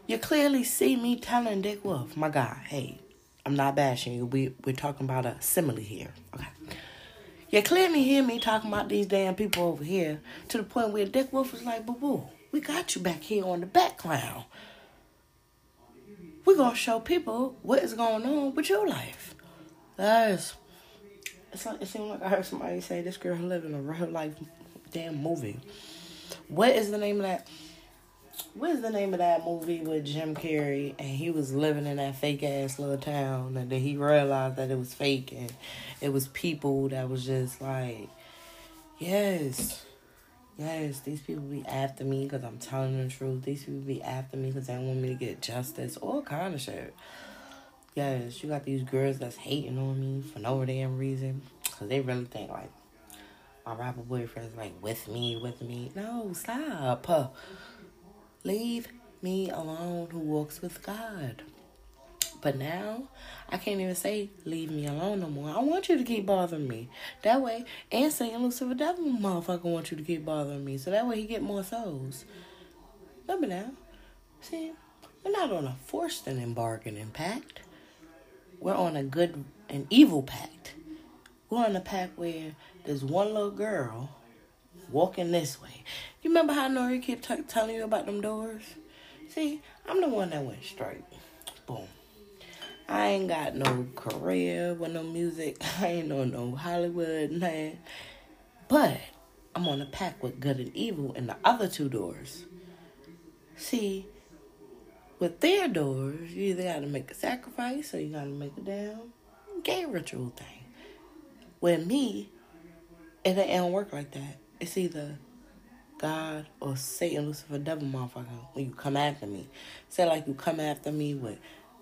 You clearly see me telling Dick Wolf, my guy, hey, I'm not bashing you. We we're talking about a simile here. Okay. You clearly hear me talking about these damn people over here to the point where Dick Wolf was like, boo boo, we got you back here on the background. We're gonna show people what is going on with your life. Guys, it's like, it seemed like I heard somebody say this girl living a real life damn movie. What is the name of that? What is the name of that movie with Jim Carrey and he was living in that fake ass little town and then he realized that it was fake and it was people that was just like, yes, yes, these people be after me because I'm telling the truth. These people be after me because they want me to get justice, all kind of shit. Yes, you got these girls that's hating on me for no damn reason because they really think like my rapper boyfriend's like with me, with me. No, stop. Leave me alone who walks with God. But now, I can't even say leave me alone no more. I want you to keep bothering me. That way, and saying Lucifer Devil motherfucker want you to keep bothering me. So that way he get more souls. Remember now. See, we're not on a Faustian bargaining pact. We're on a good and evil pact. We're on a pact where there's one little girl walking this way. You remember how Nori kept t- telling you about them doors? See, I'm the one that went straight. Boom. I ain't got no career with no music. I ain't on no Hollywood, man. But I'm on a pack with good and evil in the other two doors. See, with their doors, you either got to make a sacrifice or you got to make a damn gay ritual thing. With me, it don't work like that. It's either God or Satan, Lucifer, devil, motherfucker, when you come after me. Say like you come after me with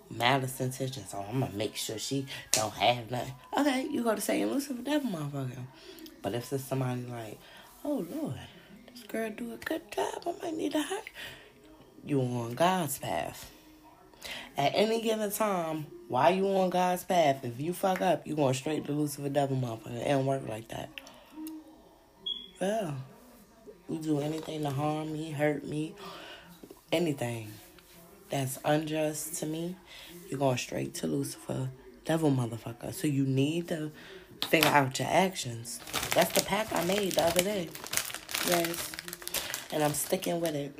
malice intentions, oh, so I'm gonna make sure she don't have nothing. Okay, you go to Satan, Lucifer, devil, motherfucker. But if it's somebody like, oh Lord, this girl do a good job, I might need to hire. You on God's path. At any given time, while you on God's path, if you fuck up, you going straight to Lucifer, devil, motherfucker. It don't work like that. You do anything to harm me, hurt me, anything that's unjust to me, you're going straight to Lucifer, devil motherfucker. So you need to figure out your actions. That's the pack I made the other day. Yes. And I'm sticking with it.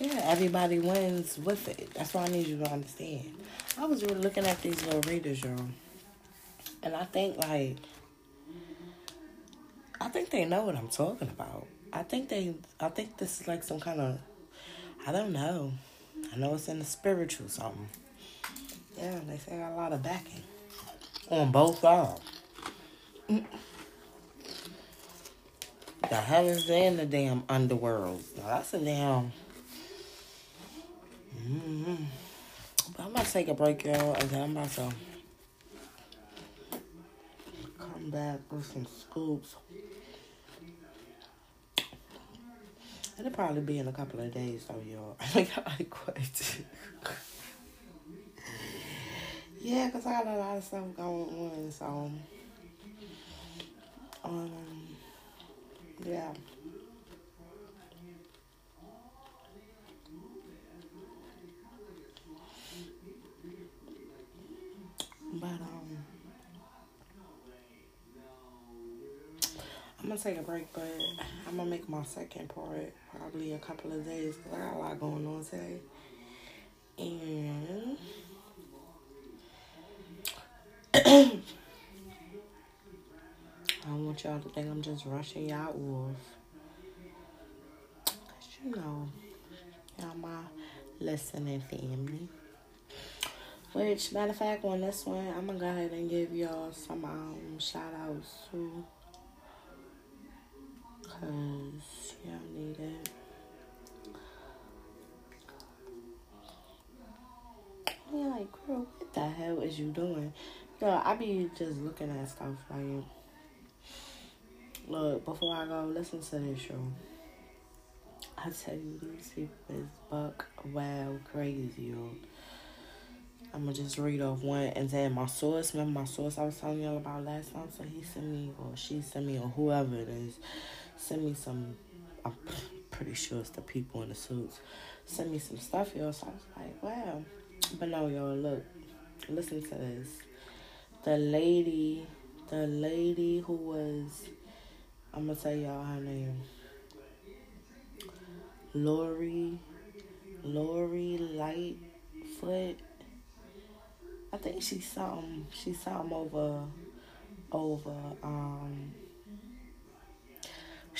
Yeah, everybody wins with it. That's what I need you to understand. I was really looking at these little readers, y'all. And I think, like, think they know what I'm talking about. I think they, I think this is like some kind of, I don't know. I know it's in the spiritual something. Yeah, they say got a lot of backing on both sides. The heavens and the damn underworld. Now, that's a damn. Mm-hmm. But I'm about to take a break, y'all, then I'm about to come back with some scoops. It'll probably be in a couple of days, though, y'all. I got quite. yeah, because I got a lot of stuff going on, so. Um, yeah. But, um, I'm gonna take a break, but I'm gonna make my second part probably a couple of days because I got a lot going on today. And I want y'all to think I'm just rushing y'all off. Cause you know, y'all my listening family. Which, matter of fact, on this one, I'm gonna go ahead and give y'all some um, shout outs too. Cause y'all need it. Yeah, like, girl, what the hell is you doing? Yo, I be just looking at stuff like, look, before I go, listen to this show. I tell you, these people is buck wild crazy, yo. I'm gonna just read off one and then my source. Remember my source I was telling y'all about last time? So he sent me, or she sent me, or whoever it is, send me some. I'm pretty sure it's the people in the suits. Send me some stuff, y'all. So I was like, wow. But no, y'all, look, listen to this. The lady, the lady who was, I'm gonna tell y'all her name. Lori, Lori Lightfoot. I think she's something. She's something over, over. Um,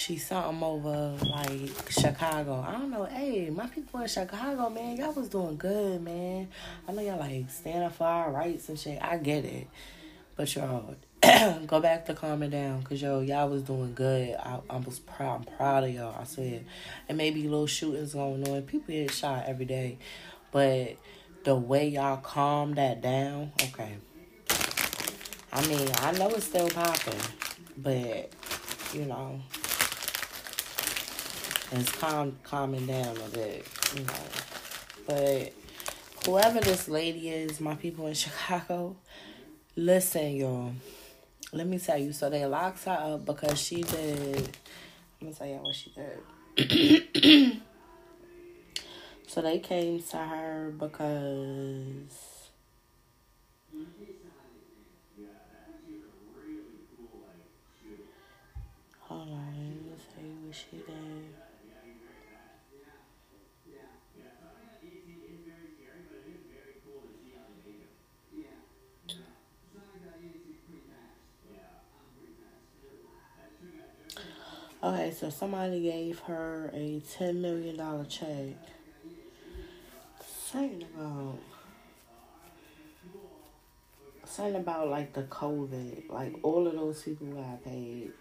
she's something over like Chicago. I don't know. Hey, my people in Chicago, man, y'all was doing good, man. I know y'all like standing for our rights and shit. I get it, but y'all go back to calming down, cause yo, y'all was doing good. I, I was proud. I'm proud of y'all. I swear. And maybe little shootings going on. People get shot every day, but the way y'all calm that down, okay. I mean, I know it's still popping, but you know, it's calm calming down a bit, you know. But whoever this lady is, my people in Chicago, listen, y'all. Let me tell you. So they locked her up because she did. I'm gonna tell you what she did. so they came to her because. Hold on, let me tell you what she did. So somebody gave her a ten million dollar check. Saying about saying about like the COVID, like all of those people got paid.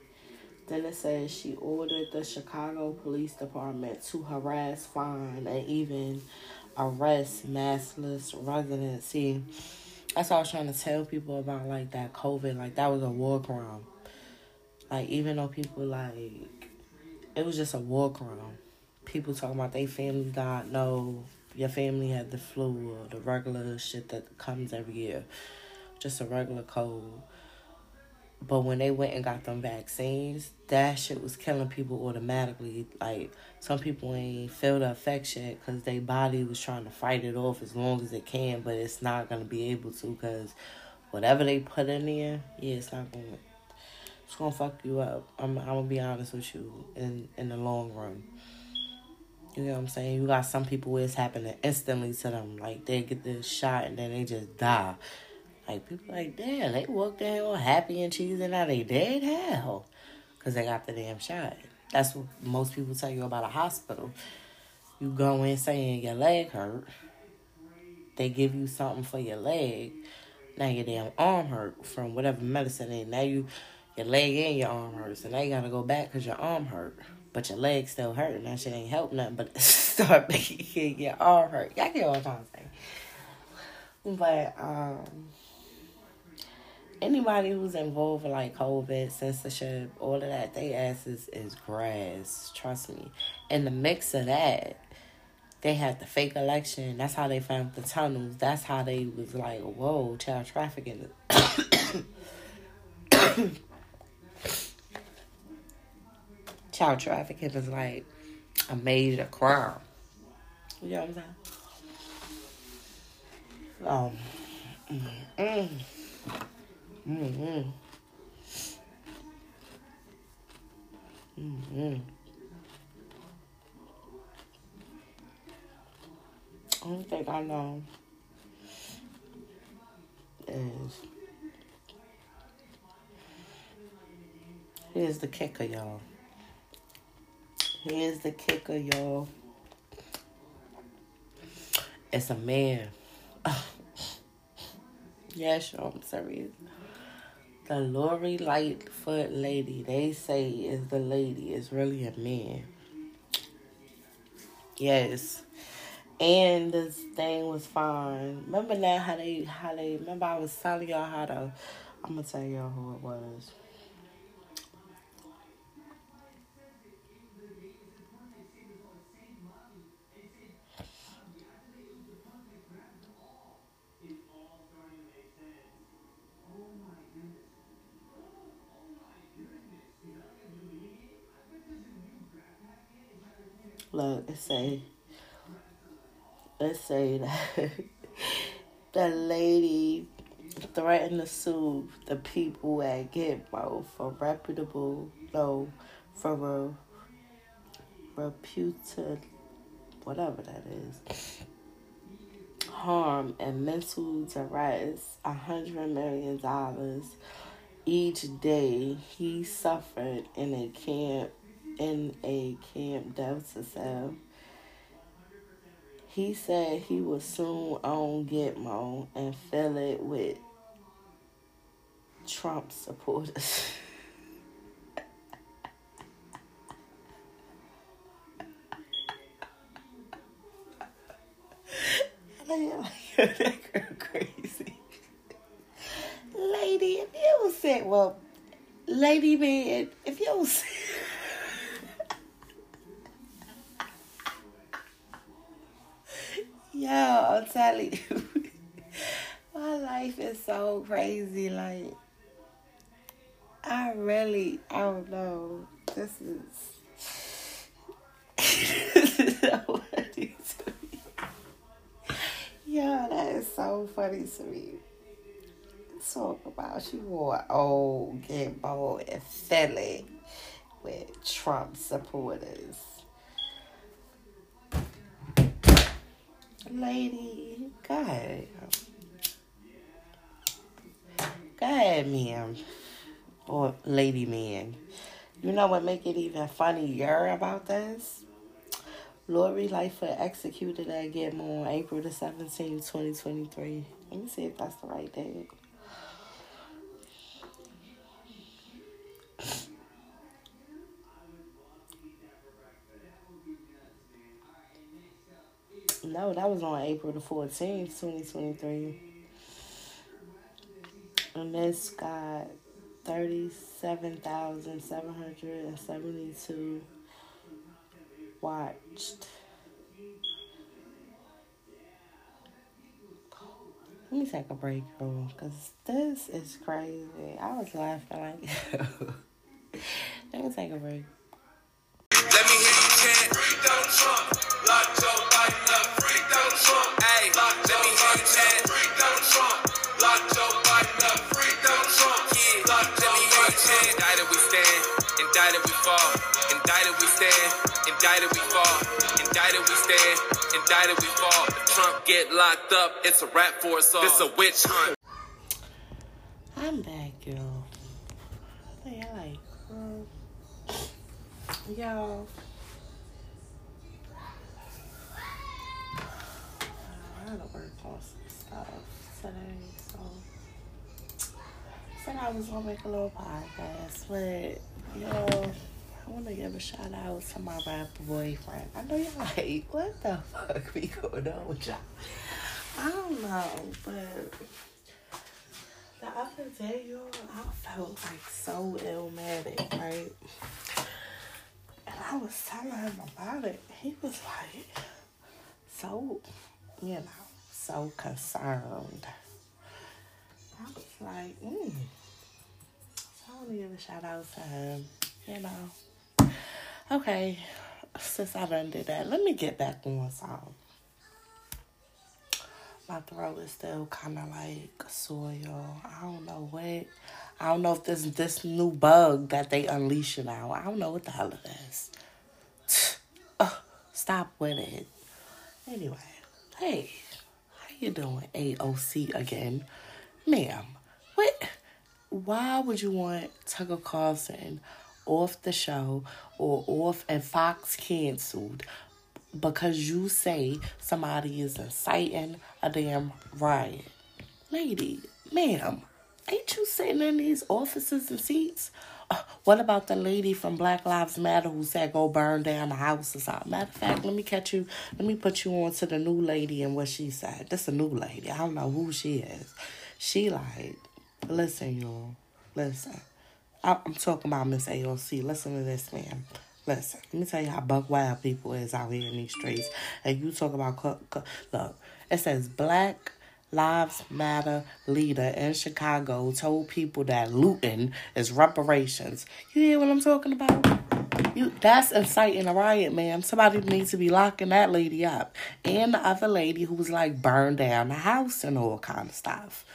Then it says she ordered the Chicago Police Department to harass, fine, and even arrest maskless residents. See, that's what I was trying to tell people about like that COVID, like that was a war crime. Like even though people like it was just a war crime. People talking about they family died. No, your family had the flu or the regular shit that comes every year. Just a regular cold. But when they went and got them vaccines, that shit was killing people automatically. Like some people ain't feel the effects yet because their body was trying to fight it off as long as it can, but it's not gonna be able to because whatever they put in there, yeah, it's not gonna it's gonna fuck you up. I'm I'm gonna be honest with you in in the long run. You know what I'm saying? You got some people where it's happening instantly to them. Like they get this shot and then they just die. Like people like, damn, they walked in all happy and cheesy and now they dead hell. Cause they got the damn shot. That's what most people tell you about a hospital. You go in saying your leg hurt. They give you something for your leg. Now your damn arm hurt from whatever medicine. And now you your leg and your arm hurts, and now you gotta go back because your arm hurt, but your leg still hurt, and that shit ain't help nothing but start making your arm hurt. Y'all get what I'm trying to say. But um, anybody who's involved in like COVID, censorship, all of that, they asses is grass. Trust me. In the mix of that, they had the fake election. That's how they found the tunnels. That's how they was like, whoa, child trafficking. child trafficking is like a major crime. You know what I'm saying? Um, mm, mm, mm, mm, mm. Only thing I know is Here's the kicker, y'all. Here's the kicker, y'all. It's a man. yeah, sure, I'm serious. The Lori Lightfoot lady, they say is the lady, is really a man. Yes. And this thing was fine. Remember now how they how they remember I was telling y'all how to I'm gonna tell y'all who it was. It say, let's say that the lady threatened to sue the people at Gitmo for reputable, no, for a reputed, whatever that is, harm and mental duress, a hundred million dollars each day he suffered in a camp in a Camp cell. He said he would soon own Gitmo and fill it with Trump supporters. Lady, if you said, well, lady man, if you said, Yo, I'm telling you, my life is so crazy. Like, I really, I don't know. This is, this is so funny to me. That is so funny to me. Talk about she wore old Gitmo and fill with Trump supporters. Lady, go ahead. Go ahead, ma'am. Or lady man. You know what make it even funnier about this? Lori Lightfoot executed Gitmo on April the 17th, 2023. Let me see if that's the right date. No, that was on April the 14th, 2023. And this got 37,772 watched. Let me take a break, bro, because this is crazy. I was laughing like, let me take a break. Indicted we fall. Indicted we stand. Indicted we fall. If Trump get locked up, it's a rap for us all. This a witch hunt. I'm back, y'all. I think I like, um, y'all. I had to work on some stuff today, so said I was gonna make a little podcast, but yo, I want to give a shout out to my boyfriend. I know you're like, what the fuck be going on with y'all? I don't know, but the other day, y'all, I felt like so illmatic, right? And I was telling him about it. He was like, so, you know, so concerned. I was like, mm. So I want to give a shout out to him, you know. Okay, since I done did that, let me get back on song. My throat is still kind of like soil. I don't know what. I don't know if this this new bug that they unleashing now. I don't know what the hell it is. Uh, stop with it. Anyway, hey, how you doing, AOC again, ma'am? What? why would you want Tucker Carlson off the show or off and Fox canceled because you say somebody is inciting a damn riot? Lady, ma'am, ain't you sitting in these offices and seats? Uh, what about the lady from Black Lives Matter who said go burn down the house or something? Matter of fact, let me catch you, let me put you on to the new lady and what she said. This a new lady. I don't know who she is. She like, listen, y'all, listen. I'm talking about Miss AOC. Listen to this, man. Listen, let me tell you how buck wild people is out here in these streets. And you talk about, look, it says Black Lives Matter leader in Chicago told people that looting is reparations. You hear what I'm talking about? You that's inciting a riot, ma'am. Somebody needs to be locking that lady up. And the other lady who was like burned down the house and all kind of stuff.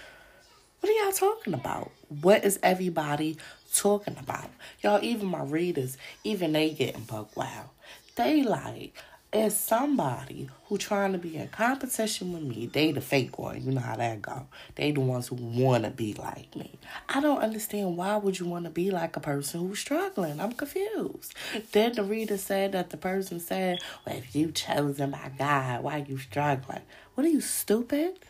What are y'all talking about? What is everybody talking about? Y'all, even my readers, even they getting buck wild. They like, is somebody who trying to be in competition with me. They the fake one. You know how that go. They the ones who want to be like me. I don't understand why would you want to be like a person who's struggling. I'm confused. Then the reader said that the person said, well, if you chosen by God, why you struggling? What are you, stupid?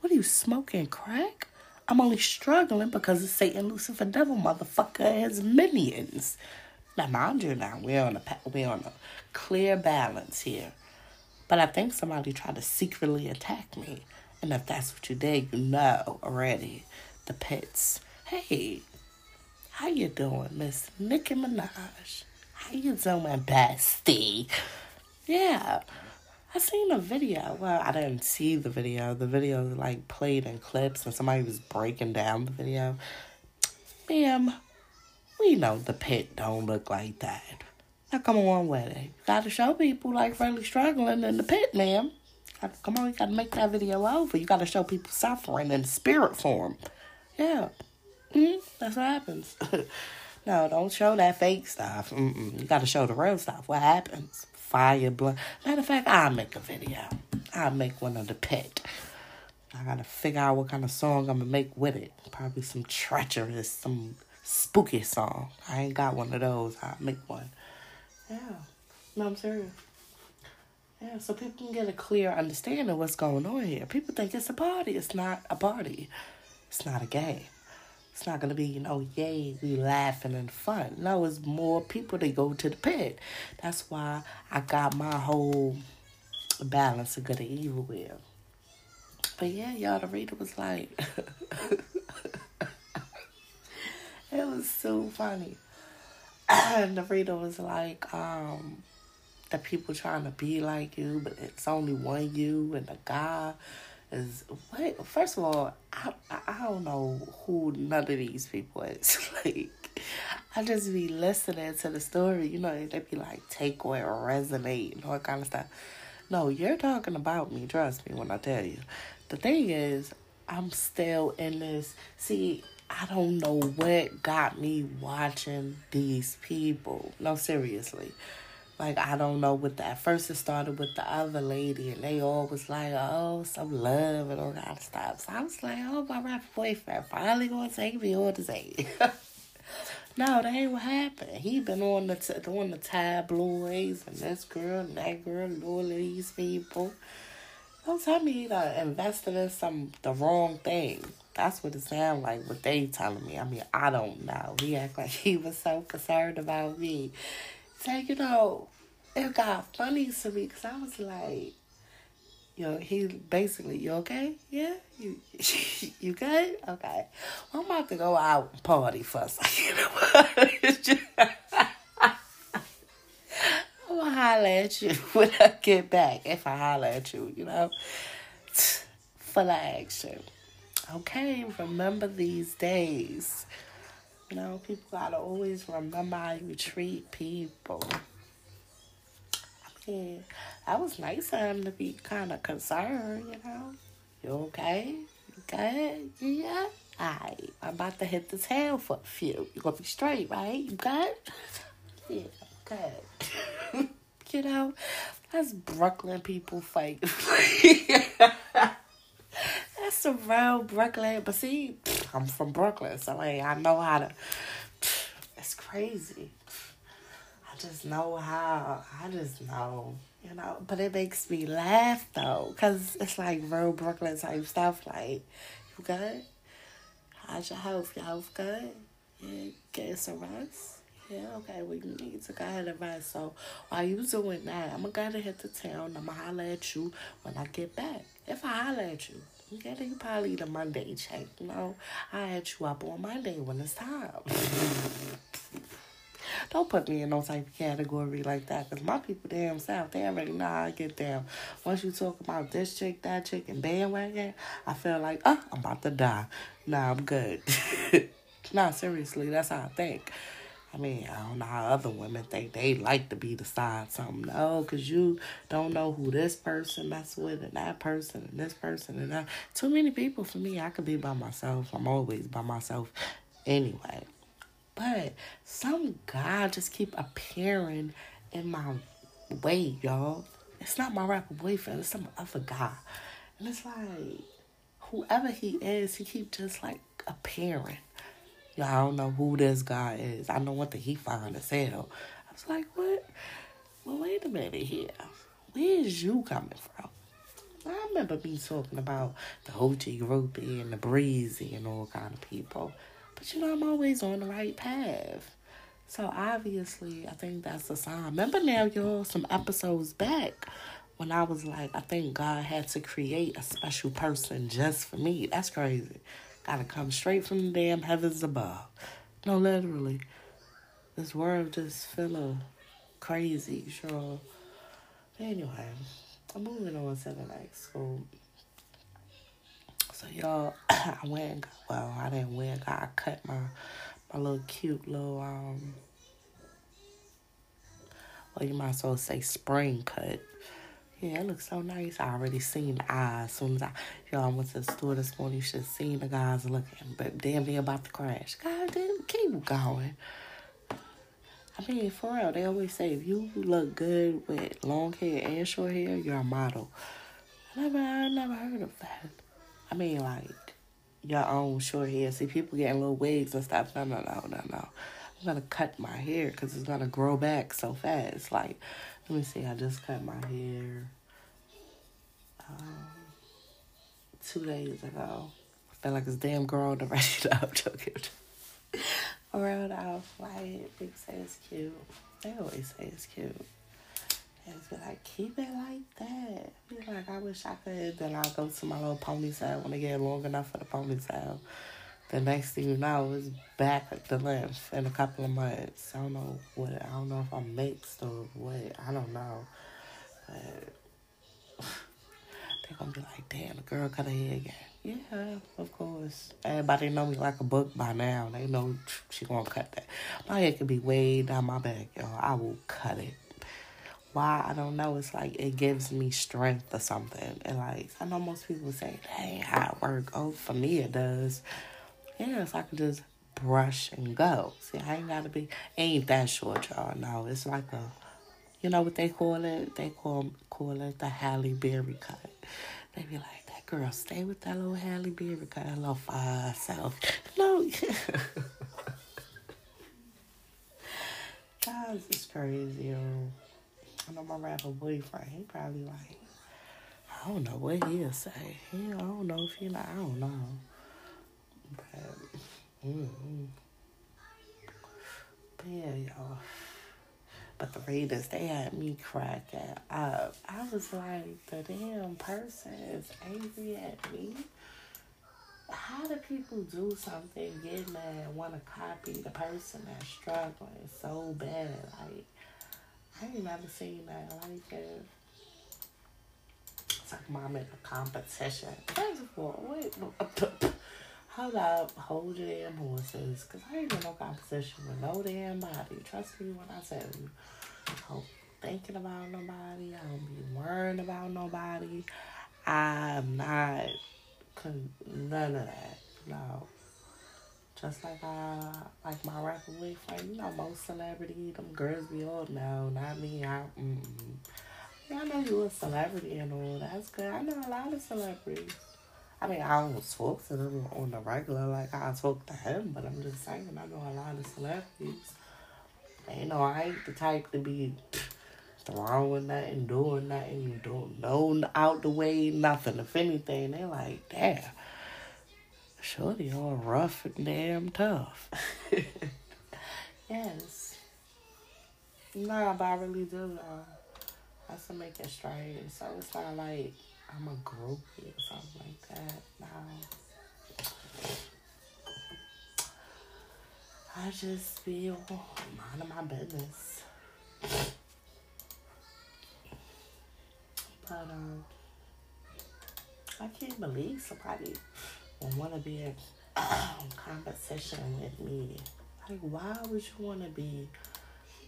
What are you, smoking crack? I'm only struggling because of Satan, Lucifer, Devil, motherfucker, his minions. Now, mind you, now we're on a we're on a clear balance here, but I think somebody tried to secretly attack me, and if that's what you did, you know already. The pits. Hey, how you doing, Miss Nicki Minaj? How you doing, bestie? Yeah. I seen a video. Well, I didn't see the video. The video like played in clips and somebody was breaking down the video. Ma'am, we know the pit don't look like that. Now come on with it. Gotta show people like really struggling in the pit, ma'am. Come on, you gotta make that video over. You gotta show people suffering in spirit form. Yeah. hmm That's what happens. no, don't show that fake stuff. Mm-mm. You gotta show the real stuff. What happens? Fire, blood. Matter of fact, I'll make a video. I'll make one of the pet. I gotta figure out what kind of song I'm gonna make with it. Probably some treacherous, some spooky song. I ain't got one of those. I'll make one. Yeah. No, I'm serious. Yeah, so people can get a clear understanding of what's going on here. People think it's a party. It's not a party. It's not a game. It's not gonna be, you know, yay, we laughing and fun. No, it's more people that go to the pit. That's why I got my whole balance of good and evil with. But yeah, y'all, the reader was like, it was so funny. And the reader was like, um, the people trying to be like you, but it's only one you, and the guy is what? First of all, I I don't know who none of these people is. like, I just be listening to the story. You know, they be like take away or resonate and all kind of stuff. No, you're talking about me. Trust me when I tell you. The thing is, I'm still in this. See, I don't know what got me watching these people. No, seriously. Like I don't know what that. First, it started with the other lady, and they all was like, "Oh, some love and all that stuff." So I was like, "Oh, my rapper boyfriend finally gonna take me on to say." no, that ain't what happened. He been on the t- on the tabloids and this girl and that girl all of these people. Don't tell me he done invested in some the wrong thing. That's what it sound like. What they telling me. I mean, I don't know. He act like he was so concerned about me. So you know, it got funny to me because I was like, yo, he basically, you okay? Yeah, you you good? Okay. Well, I'm about to go out and party first. You know? I'm gonna holler at you when I get back. If I holler at you, you know, full of action. Okay, remember these days. You know, people gotta always remember how you treat people. I mean, that was nice of him to be kind of concerned, you know. You okay? You good? Yeah? Alright, I'm about to hit the tail for a few. You gonna be straight, right? You good? Yeah, good. you know, that's Brooklyn people fight. that's the real Brooklyn. But see, I'm from Brooklyn, so like I know how to. It's crazy. I just know how. I just know, you know. But it makes me laugh though, cause it's like real Brooklyn type stuff. Like, you good? How's your health? Your health good? Yeah, get some rest. Yeah, okay, we need to go ahead and rest. So while you doing that, I'm gonna go ahead and hit the town. I'm gonna holler at you when I get back. If I holler at you, okay, then you probably the Monday check. You know, I hit you up on Monday when it's time. Don't put me in no type of category like that, cause my people damn south, they already know how I get down. Once you talk about this chick, that chick, and bandwagon, I feel like, oh, I'm about to die. Nah, I'm good. nah, seriously, that's how I think. I mean, I don't know how other women think they like to be the side something. No, because you don't know who this person mess with and that person and this person and that. Too many people for me. I could be by myself. I'm always by myself anyway. But some guy just keep appearing in my way, y'all. It's not my rapper boyfriend. It's some other guy. And it's like, whoever he is, he keep just like appearing. Y'all I don't know who this guy is. I know what the he fine as hell. I was like, what? Well, wait a minute here. Where is you coming from? I remember me talking about the OG Groupie and the Breezy and all kind of people. But you know, I'm always on the right path. So obviously, I think that's a sign. Remember now, y'all, some episodes back when I was like, I think God had to create a special person just for me. That's crazy. Gotta come straight from the damn heavens above. No, literally. This world just of crazy, sure. Anyway, I'm moving on to the next school. So y'all, I went well, I didn't got, I cut my, my little cute little, um, well, you might as well say spring cut. Yeah, it looks so nice. I already seen the eyes. As soon as I, y'all went to the store this morning, you should have seen the guys looking, but damn, they about to crash. God damn, keep going. I mean, for real, they always say if you look good with long hair and short hair, you're a model. I never, I never heard of that. I mean, like your own short hair. See, people getting little wigs and stuff. No, no, no, no, no. I'm gonna cut my hair because it's gonna grow back so fast. Like, let me see. I just cut my hair um, two days ago. I feel like it's damn grown already. No, I'm joking. Around off white, people say it's cute. They always say it's cute. It's be like, keep it like that. Be like, I wish I could. Then I'll go to my little ponytail when I get long enough for the ponytail. The next thing you know, it's back at the length in a couple of months. I don't know what. I don't know if I'm mixed or what. I don't know. But they're gonna be like, damn, the girl cut her hair again. Yeah, of course. Everybody know me like a book by now. They know she gonna cut that. My hair could be way down my back, yo. I will cut it. Why I don't know. It's like it gives me strength or something. And like I know most people say, "Hey, how it work?" Oh, for me it does. If I can just brush and go. See, I ain't gotta be. Ain't that short, y'all. No, it's like a. You know what they call it? They call call it the Halle Berry cut. They be like, that girl, stay with that little Halle Berry cut, that little fire self. No. Guys, it's crazy, yo. I know my rapper boyfriend, he probably like, I don't know what he'll say. He, I don't know if he like, I don't know. But, mm-hmm. but yeah, y'all. But the Raiders, they had me cracking up. I was like, the damn person is angry at me. How do people do something, get mad, want to copy the person that's struggling so bad? Like, I ain't never seen that like it. It's like mom in a competition. Of all, wait, hold up, hold your damn horses, cause I ain't in no competition with no damn body. Trust me when I tell you. I don't thinking about nobody. I don't be worrying about nobody. I'm not con- none of that. No. Just like I like my rapper boyfriend, you know, most celebrity, them girls be old. no, not me. I mm yeah, I know you a celebrity and all. That's good. I know a lot of celebrities. I mean, I don't talk to them on the regular like I talk to him, but I'm just saying I know a lot of celebrities. And, you know, I ain't the type to be throwing nothing, doing nothing, don't know out the way, nothing. If anything, they like, damn, shorty all rough and damn tough. yes. Nah, but I really do though. I still make it straight. So it's not like I'm a groupie or something like that. No. I just feel minding my business. But um, I can't believe somebody would want to be in competition with me. Like, why would you want to be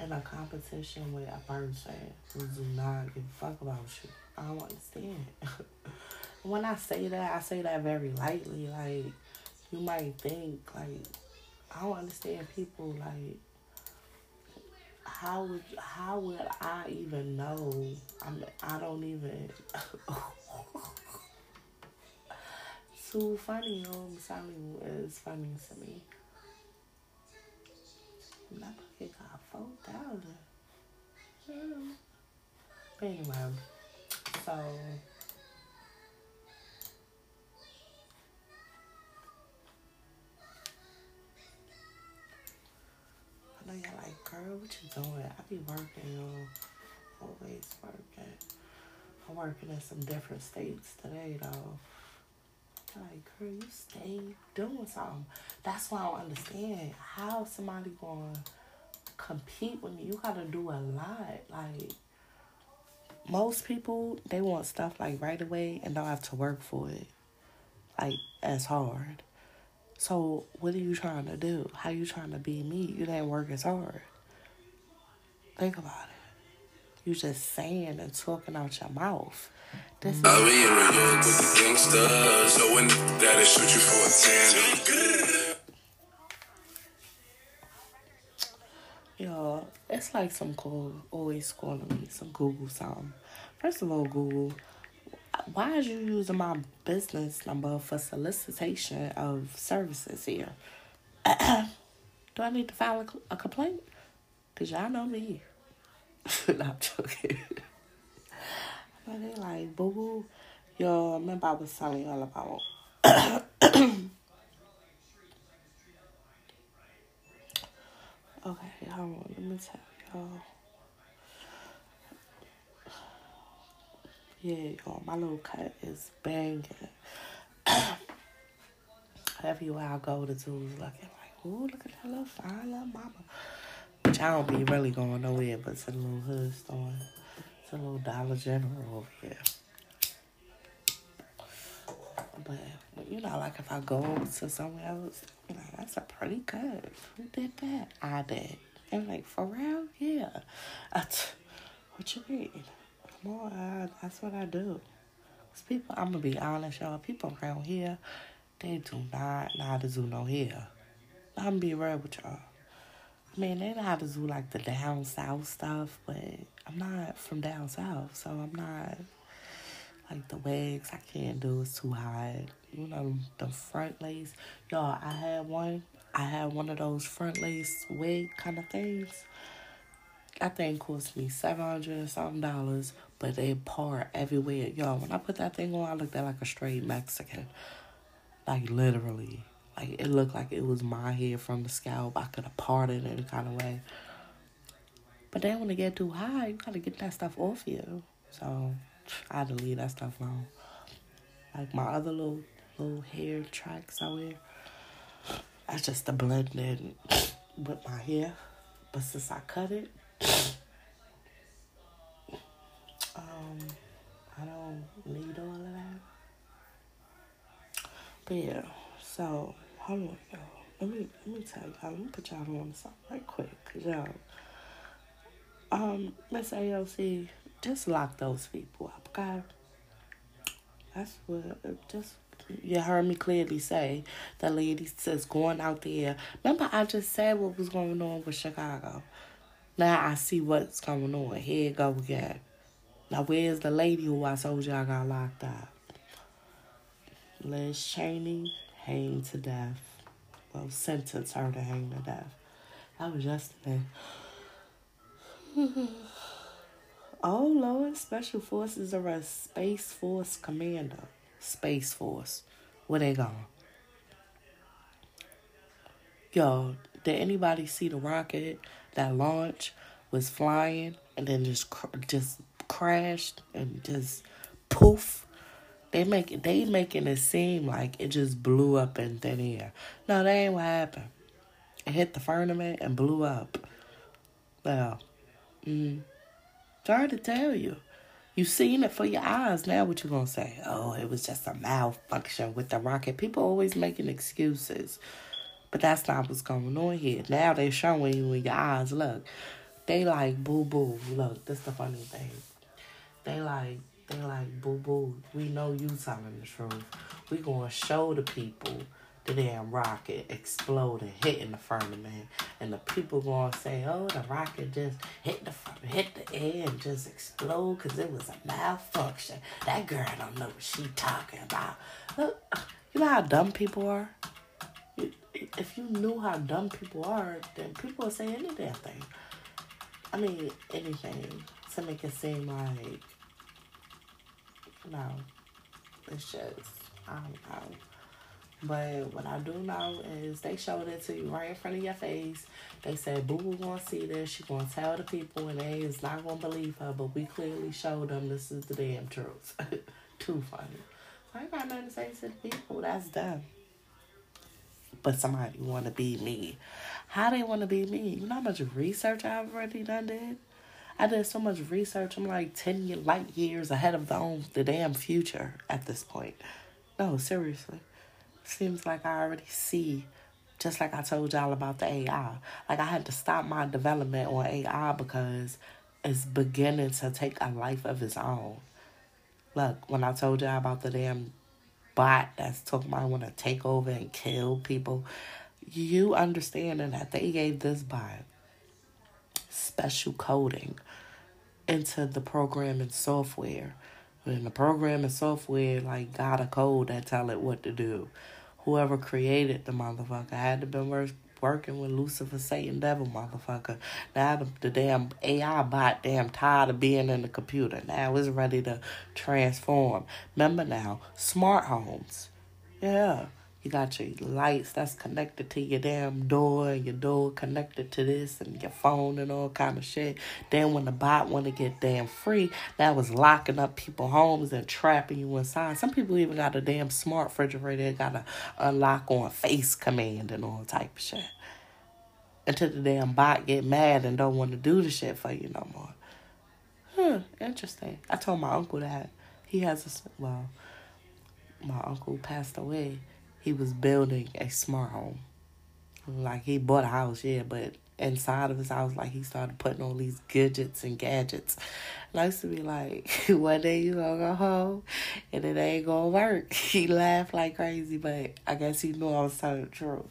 in a competition with a person who do not give a fuck about you? I don't understand. when I say that, I say that very lightly. Like, you might think, like, I don't understand people, like, how would how would I even know? I'm I don't even. Too funny, yo. Sally is funny to me. Pocket got four thousand. But anyway, so I know y'all like, girl, what you doing? I be working, yo. Always working. I'm working in some different states today, though. Like, girl, you stay doing something. That's why I don't understand how somebody gonna compete with me. You gotta do a lot. Like, most people, they want stuff like right away and don't have to work for it. Like, as hard. So what are you trying to do? How you trying to be me? You didn't work as hard. Think about it. You just saying and talking out your mouth. This is I'll be in New York with the gangsters. So that'll shoot you for a tandem. It's like some call always calling me some Google something. First of all, Google, why is you using my business number for solicitation of services here? Do I need to file a, a complaint? Cause y'all know me. no, I'm joking. but they like, boo boo. Yo, remember I was telling y'all about on. Let me tell y'all. Yeah, y'all, my little cut is banging. Everywhere I go, the dude's looking like, ooh, look at that little fine little mama. Which I don't be really going nowhere but to the little hood store. It's a little Dollar General over here. But, you know, like if I go to somewhere else, you know, that's a pretty cut. Who did that? I did. And like, for real? Yeah. What you mean? I, that's what I do. 'Cause people, I'm gonna be honest, y'all. People around here, they do not know how to do no hair. I'm gonna be real with y'all. I mean, they know how to do like the down south stuff, but I'm not from down south, so I'm not like the wigs. I can't do it's too hot. You know the front lace. Y'all, I had one. I had one of those front lace wig kind of things. That thing cost me seven hundred and something dollars, but they part everywhere. Y'all, when I put that thing on, I looked at like a straight Mexican. Like literally. Like it looked like it was my hair from the scalp. I could have parted it any kind of way. But then when it get too high, you gotta get that stuff off you. So I had to leave that stuff alone. Like my other little little hair tracks I wear. That's just to blend in with my hair. But since I cut it, um, I don't need all of that. But yeah, so hold on, y'all. Let me let me tell y'all. Let me put y'all on the something right quick, y'all. Um, Miss AOC, just lock those people up, okay? That's what just you heard me clearly say. The lady says going out there. Remember, I just said what was going on with Chicago. Now I see what's going on. Here go again. Now where's the lady who I told I got locked up? Liz Cheney hanged to death. Well, sentenced her to hang to death. That was yesterday. oh Lord, Special Forces arrest Space Force commander. Space Force. Where they going? Yo, did anybody see the rocket that launched was flying and then just cr- just crashed and just poof? They make they making it seem like it just blew up in thin air. No, that ain't what happened. It hit the firmament and blew up. Well, mm, sorry to tell you. You seen it for your eyes. Now what you gonna say? Oh, it was just a malfunction with the rocket. People always making excuses. But that's not what's going on here. Now they showing you in your eyes. Look, they like boo boo. Look, that's the funny thing. They like they like boo boo. We know you telling the truth. We gonna show the people the damn rocket exploding, hitting the firmament, and the people gonna say, "Oh, the rocket just hit the hit the air and just explode because it was a malfunction." That girl don't know what she talking about. Look, you know how dumb people are. If you knew how dumb people are, then people would say any damn thing. I mean, anything to make it seem like, no, it's just, I don't know. But what I do know is they showed it to you right in front of your face. They said Boo Boo gonna see this. She gonna tell the people, and they is not gonna believe her. But we clearly showed them this is the damn truth. Too funny. I ain't got nothing to say to the people. That's dumb. But somebody wanna be me. How they wanna be me? You know how much research I've already done did. I did so much research. I'm like ten light years ahead of the own the damn future at this point. No, seriously seems like I already see, just like I told y'all about the AI. Like I had to stop my development on AI because it's beginning to take a life of its own. Look, when I told y'all about the damn bot that's talking about want to take over and kill people, you understanding that they gave this bot special coding into the programming software. And the programming software like got a code that tell it what to do whoever created the motherfucker I had to been work, working with Lucifer, Satan, devil, motherfucker. Now the, the damn AI bot damn tired of being in the computer. Now it's ready to transform. Remember now, smart homes. Yeah. You got your lights that's connected to your damn door, and your door connected to this, and your phone and all kind of shit. Then when the bot want to get damn free, that was locking up people homes and trapping you inside. Some people even got a damn smart refrigerator, got to unlock on face command and all type of shit. Until the damn bot get mad and don't want to do the shit for you no more. Huh, interesting. I told my uncle that. He has a, well, my uncle passed away he was building a smart home. Like he bought a house, yeah, but inside of his house, like he started putting all these gadgets and gadgets. And I used to be like, one day you gonna go home and it ain't gonna work. He laughed like crazy, but I guess he knew I was telling the truth.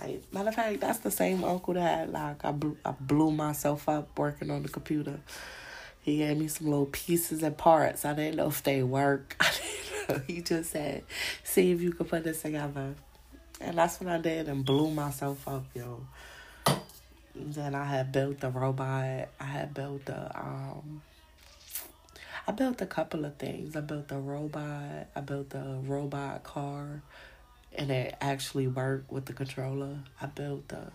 Like matter of fact, that's the same uncle that like I blew, I blew myself up working on the computer. He gave me some little pieces and parts. I didn't know if they work. He just said, "See if you can put this together," and that's what I did and blew myself up, yo. then I had built the robot. I had built the um. I built a couple of things. I built a robot. I built a robot car, and it actually worked with the controller. I built a.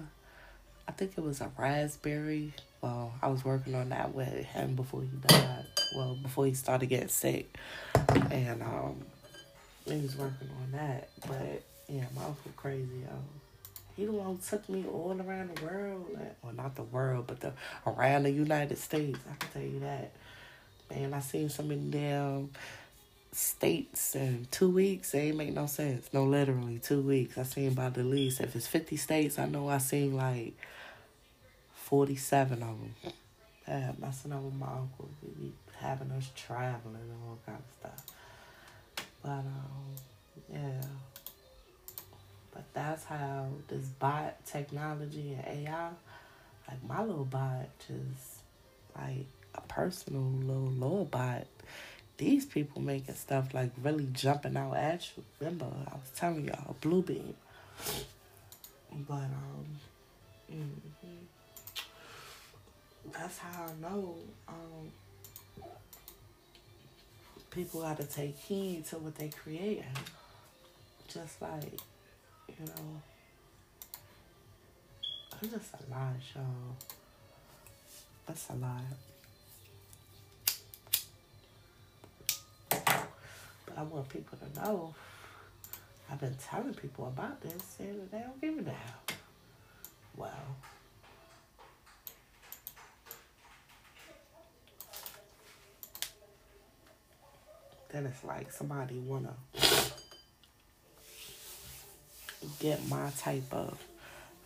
I think it was a raspberry well, I was working on that with him before he died. Well, before he started getting sick. And um he was working on that. But yeah, my uncle crazy, yo. He the one who took me all around the world. Like, well not the world, but the around the United States. I can tell you that. Man, I seen so many damn states in two weeks. It ain't make no sense. No, literally two weeks. I seen by the least. If it's fifty states, I know I seen like 47 of them. Yeah, messing up with my uncle. We be having us traveling and all kind of stuff. But, um, yeah. But that's how this bot technology and AI, like my little bot, just like a personal little little bot, these people making stuff like really jumping out at you. Remember, I was telling y'all, Bluebeam. But um, mhm. That's how I know um people got to take heed to what they create. Just like, you know, it's just a lot, y'all. That's a lot. But I want people to know. I've been telling people about this, and they don't give a damn. Well, then it's like somebody wanna get my type of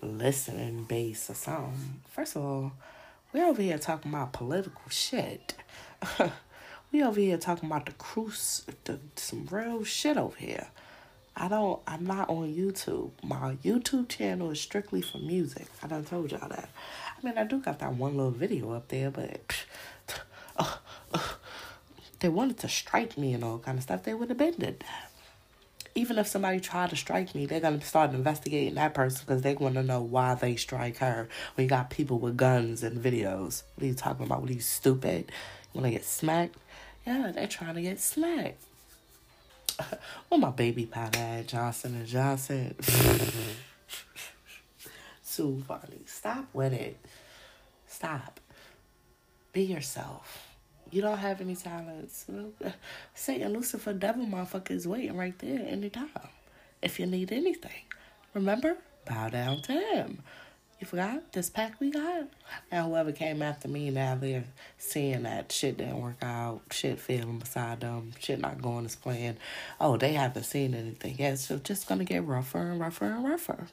listening base or something. First of all, we over here talking about political shit. we over here talking about the cruise, the, some real shit over here. I don't. I'm not on YouTube. My YouTube channel is strictly for music. I done told y'all that. I mean, I do got that one little video up there, but they wanted to strike me and all kind of stuff. They would have been did. Even if somebody tried to strike me, they're gonna start investigating that person because they want to know why they strike her. When you got people with guns and videos, what are you talking about? What are you stupid? You want to get smacked? Yeah, they're trying to get smacked. Well, oh, my baby powder Johnson and Johnson. Too funny. Stop with it. Stop. Be yourself. You don't have any talents. Satan, Lucifer, devil motherfucker is waiting right there anytime. If you need anything. Remember? Bow down to him. You forgot this pack we got? Now whoever came after me now they're seeing that shit didn't work out, shit feeling beside them, shit not going as planned. Oh, they haven't seen anything yet, so just gonna get rougher and rougher and rougher.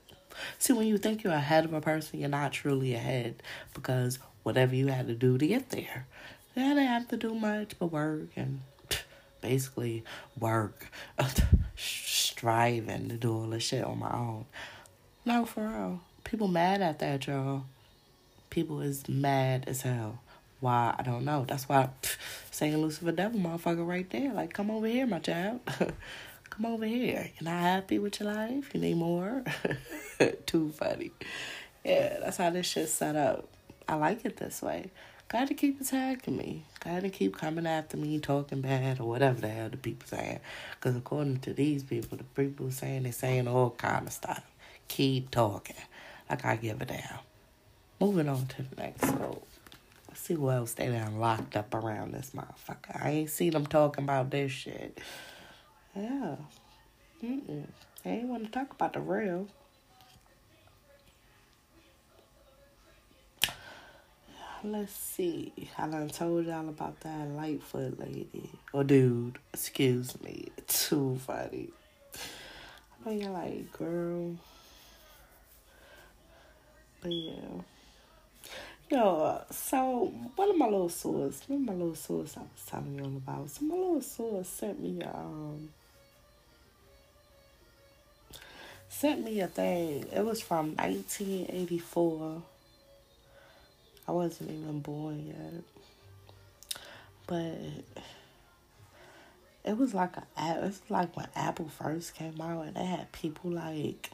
See, when you think you're ahead of a person, you're not truly ahead because whatever you had to do to get there, they didn't have to do much but work and basically work, striving to do all this shit on my own. No, for real. People mad at that, y'all. People is mad as hell. Why? I don't know. That's why Satan Lucifer Devil motherfucker right there. Like, come over here, my child. come over here. You're not happy with your life? You need more? Too funny. Yeah, that's how this shit's set up. I like it this way. Got to keep attacking me. Got to keep coming after me, talking bad or whatever the hell the people saying. Because according to these people, the people saying they saying all kind of stuff. Keep talking. Like I give a damn. Moving on to the next scope. Let's see who else they done locked up around this motherfucker. I ain't seen them talking about this shit. Yeah. Mm-mm. They ain't want to talk about the real. Let's see. I done told y'all about that Lightfoot lady. Or dude. Excuse me. Too funny. I know you're like, girl. But yeah. Yo, so one of my little source, one of my little source I was telling you all about. So my little source sent me a, um sent me a thing. It was from nineteen eighty four. I wasn't even born yet. But it was like a it's like when Apple first came out and they had people like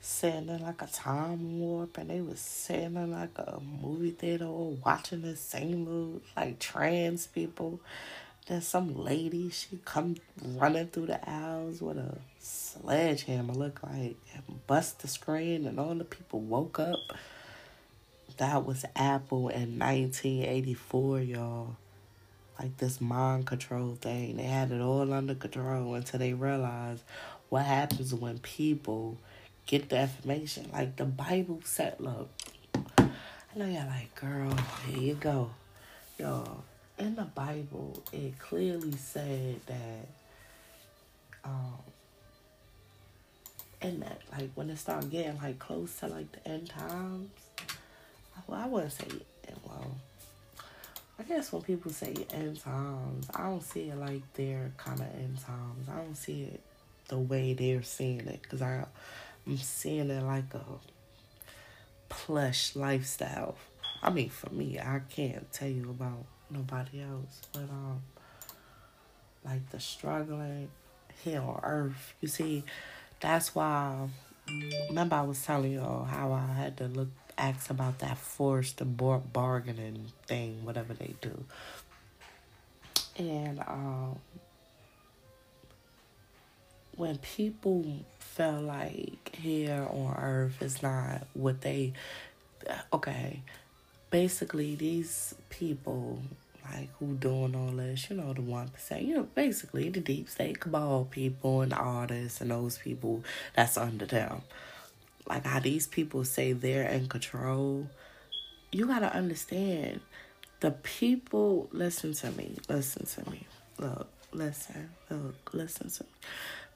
sitting in like a time warp and they was sitting in like a movie theater or watching the same movie like trans people. Then some lady she come running through the aisles with a sledgehammer look like and bust the screen and all the people woke up. That was Apple in nineteen eighty four, y'all. Like this mind control thing. They had it all under control until they realized what happens when people get the information. Like the Bible said, look, I know y'all like, girl, here you go. Y'all, in the Bible, it clearly said that, um, in that, like, when it started getting, like, close to, like, the end times, well, I wouldn't say, well, I guess when people say end times, I don't see it like their kind of end times. I don't see it the way they're seeing it because I'm seeing it like a plush lifestyle. I mean, for me, I can't tell you about nobody else, but um, like the struggling here on earth. You see, that's why. Remember, I was telling y'all how I had to look ask about that forced bar- bargaining thing, whatever they do, and um, when people feel like here on earth is not what they okay basically these people like who doing all this you know the one percent you know basically the deep state cabal people and artists and those people that's under them like how these people say they're in control you gotta understand the people listen to me listen to me look listen look listen to me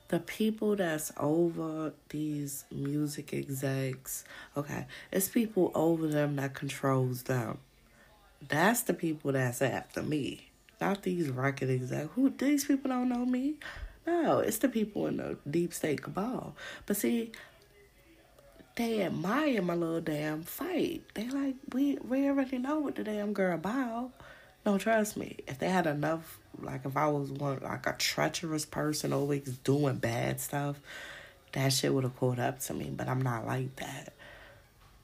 the people that's over these music execs, okay, it's people over them that controls them. That's the people that's after me. Not these record execs. Who these people don't know me? No, it's the people in the deep state cabal. But see, they admire my little damn fight. They like we we already know what the damn girl about. No, trust me. If they had enough like if I was one like a treacherous person always doing bad stuff, that shit would have caught up to me. But I'm not like that.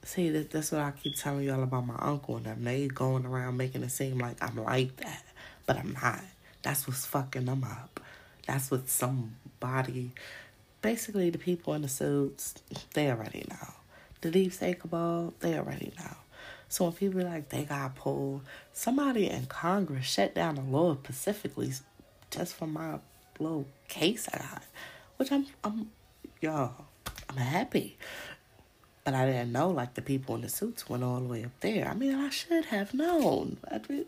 See, that, that's what I keep telling y'all about my uncle and them. They going around making it seem like I'm like that, but I'm not. That's what's fucking them up. That's what somebody, basically the people in the suits, they already know. The deep state cabal, they already know. So when people like they got pulled, somebody in Congress shut down the law specifically just for my little case I got, which I'm I'm y'all I'm happy. But I didn't know like the people in the suits went all the way up there. I mean, I should have known. I mean,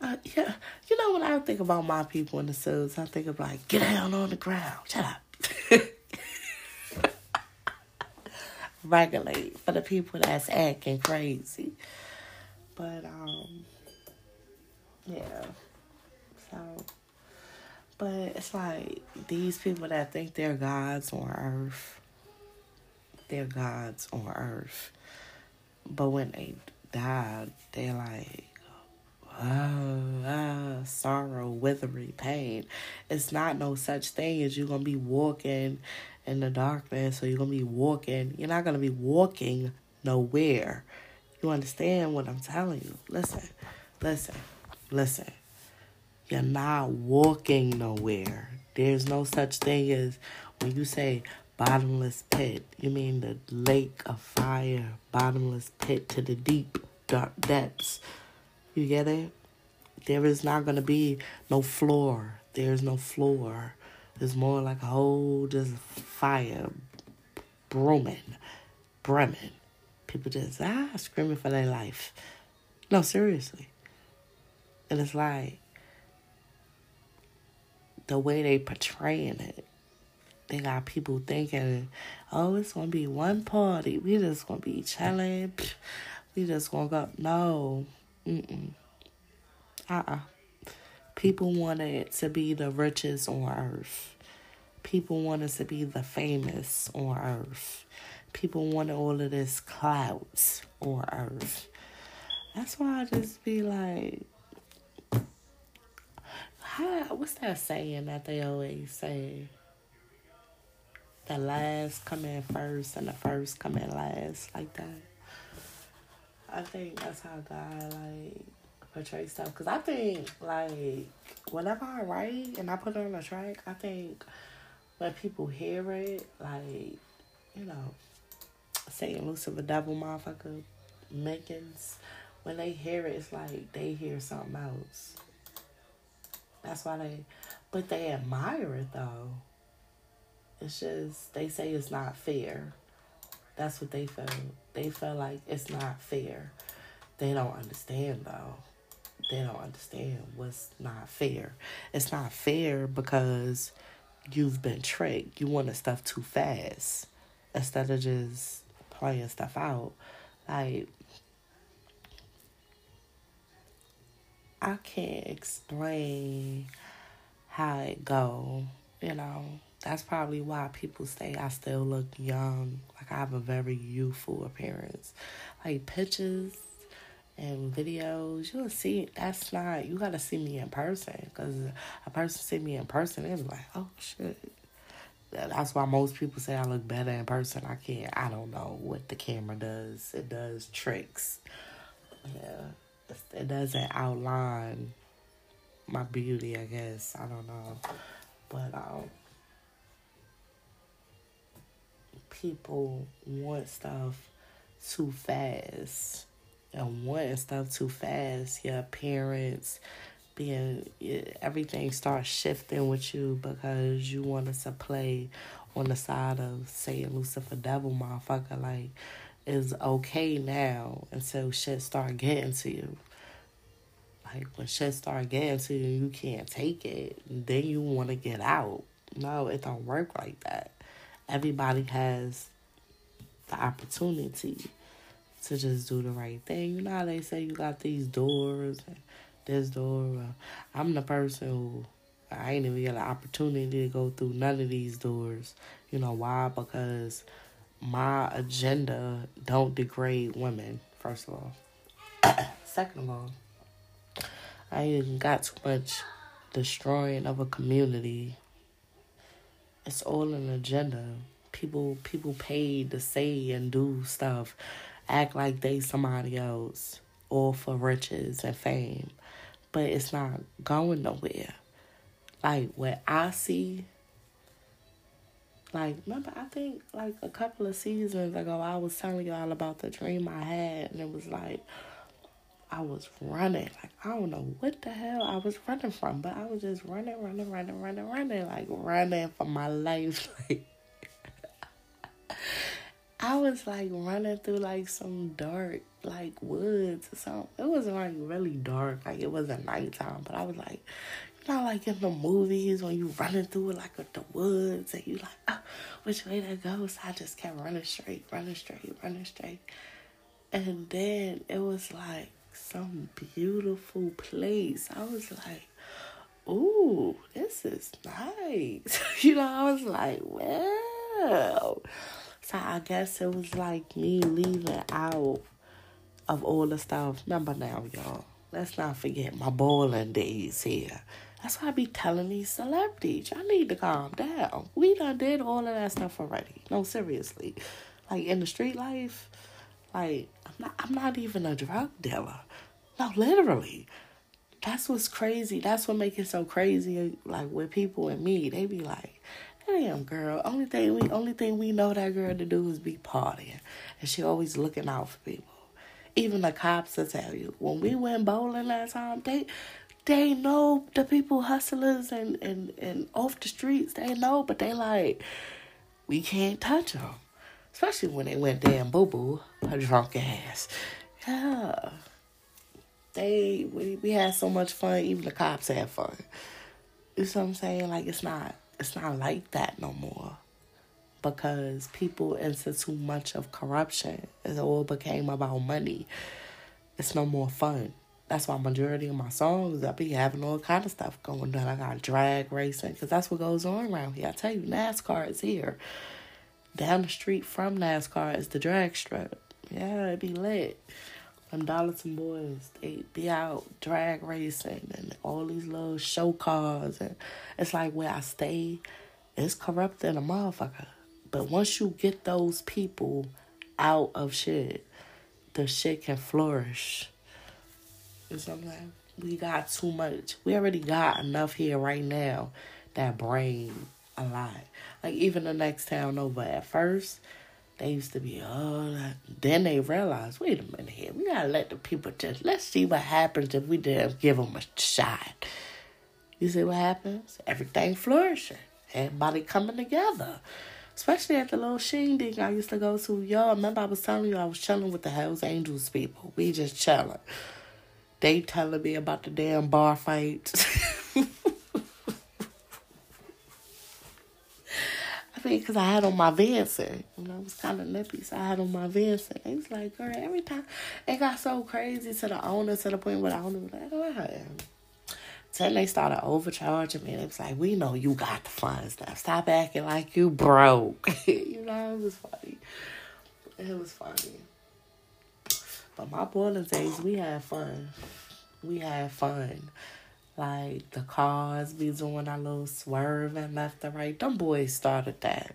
uh, yeah, you know when I think about my people in the suits, I think of like get down on the ground, shut up. regulate for the people that's acting crazy. But um yeah. So but it's like these people that think they're gods on earth, they're gods on earth. But when they die, they're like, oh, ah, sorrow, withery, pain. It's not no such thing as you're to be walking in the darkness So you're going to be walking. You're not going to be walking nowhere. You understand what I'm telling you? Listen, listen, listen. You're not walking nowhere. There's no such thing as when you say bottomless pit, you mean the lake of fire, bottomless pit to the deep, dark depths. You get it? There is not going to be no floor. There's no floor. It's more like a whole just fire brooming, brimming. People just ah screaming for their life. No, seriously. And it's like the way they portraying it. They got people thinking, oh, it's gonna be one party. We just gonna be chilling. We just gonna go. No, mm uh uh. People wanted to be the richest on earth. People wanted to be the famous on earth. People wanted all of this clouds on earth. That's why I just be like, how, what's that saying that they always say? The last come in first and the first come in last, like that. I think that's how God like portray stuff. Cause I think like whenever I write and I put it on a track, I think when people hear it, like you know, Satan Lucifer Devil motherfucker Mickens, when they hear it, it's like they hear something else. That's why they, but they admire it though. It's just they say it's not fair. That's what they feel. They feel like it's not fair. They don't understand though. They don't understand what's not fair. It's not fair because you've been tricked. You wanted stuff too fast instead of just playing stuff out. Like I can't explain how it go. You know, that's probably why people say I still look young. Like I have a very youthful appearance. Like pictures and videos, you'll see that's not, you gotta see me in person. Because a person see me in person, it's like, oh shit. That's why most people say I look better in person. I can't, I don't know what the camera does. It does tricks. Yeah. It doesn't outline my beauty, I guess. I don't know. But, um, people want stuff too fast and wanting stuff too fast. Your parents being everything starts shifting with you because you want us to play on the side of Satan Lucifer devil motherfucker like is okay now until shit start getting to you. Like when shit start getting to you, you can't take it. Then you want to get out. No, it don't work like that. Everybody has the opportunity to just do the right thing. You know how they say you got these doors this door. Uh, I'm the person who I ain't even get an opportunity to go through none of these doors. You know why? Because my agenda don't degrade women. First of all, second of all, I ain't got too much destroying of a community. It's all an agenda. People people paid to say and do stuff act like they somebody else all for riches and fame. But it's not going nowhere. Like what I see like remember I think like a couple of seasons ago I was telling y'all about the dream I had and it was like I was running. Like I don't know what the hell I was running from, but I was just running, running, running, running, running, like running for my life. Like I was like running through like some dark like woods or something. It wasn't like really dark, like it wasn't nighttime, but I was like, you know, like in the movies when you running through like the woods and you like, oh, which way to go? So I just kept running straight, running straight, running straight. And then it was like some beautiful place. I was like, ooh, this is nice. you know, I was like, well. So I guess it was like me leaving out of all the stuff. Remember now, y'all. Let's not forget my bowling days here. That's why I be telling these celebrities, y'all need to calm down. We done did all of that stuff already. No, seriously. Like in the street life, like I'm not I'm not even a drug dealer. No, literally. That's what's crazy. That's what makes it so crazy. Like with people and me, they be like, Damn girl, only thing we only thing we know that girl to do is be partying. And she always looking out for people. Even the cops will tell you. When we went bowling last time, they they know the people hustlers and, and, and off the streets, they know, but they like, we can't touch them. Especially when they went and boo boo, her drunk ass. Yeah. They, we, we had so much fun, even the cops had fun. You know what I'm saying? Like, it's not it's not like that no more because people into too much of corruption. It all became about money. It's no more fun. That's why majority of my songs I be having all kind of stuff going on. I got drag racing because that's what goes on around here. I tell you, NASCAR is here. Down the street from NASCAR is the drag strip. Yeah, it be lit them Darlington boys, they be out drag racing and all these little show cars and it's like where I stay, it's corrupt than a motherfucker. But once you get those people out of shit, the shit can flourish. You know what I'm We got too much. We already got enough here right now that brain a lot. Like even the next town over at first, they used to be, all that then they realized, wait a minute here, we gotta let the people just, let's see what happens if we didn't give them a shot. You see what happens? Everything flourishing, everybody coming together. Especially at the little shindig I used to go to. Y'all remember I was telling you I was chilling with the Hells Angels people. We just chilling. They telling me about the damn bar fights. because I had on my Vincent. You know, it was kind of nippy, so I had on my Vincent. He was like, girl, every time it got so crazy to the owner to the point where the owner was like, what? Then they started overcharging me. And it was like, we know you got the fun stuff. Stop acting like you broke. you know, it was funny. It was funny. But my boiling days, we had fun. We had fun. Like the cars be doing a little swerving left and right. Them boys started that.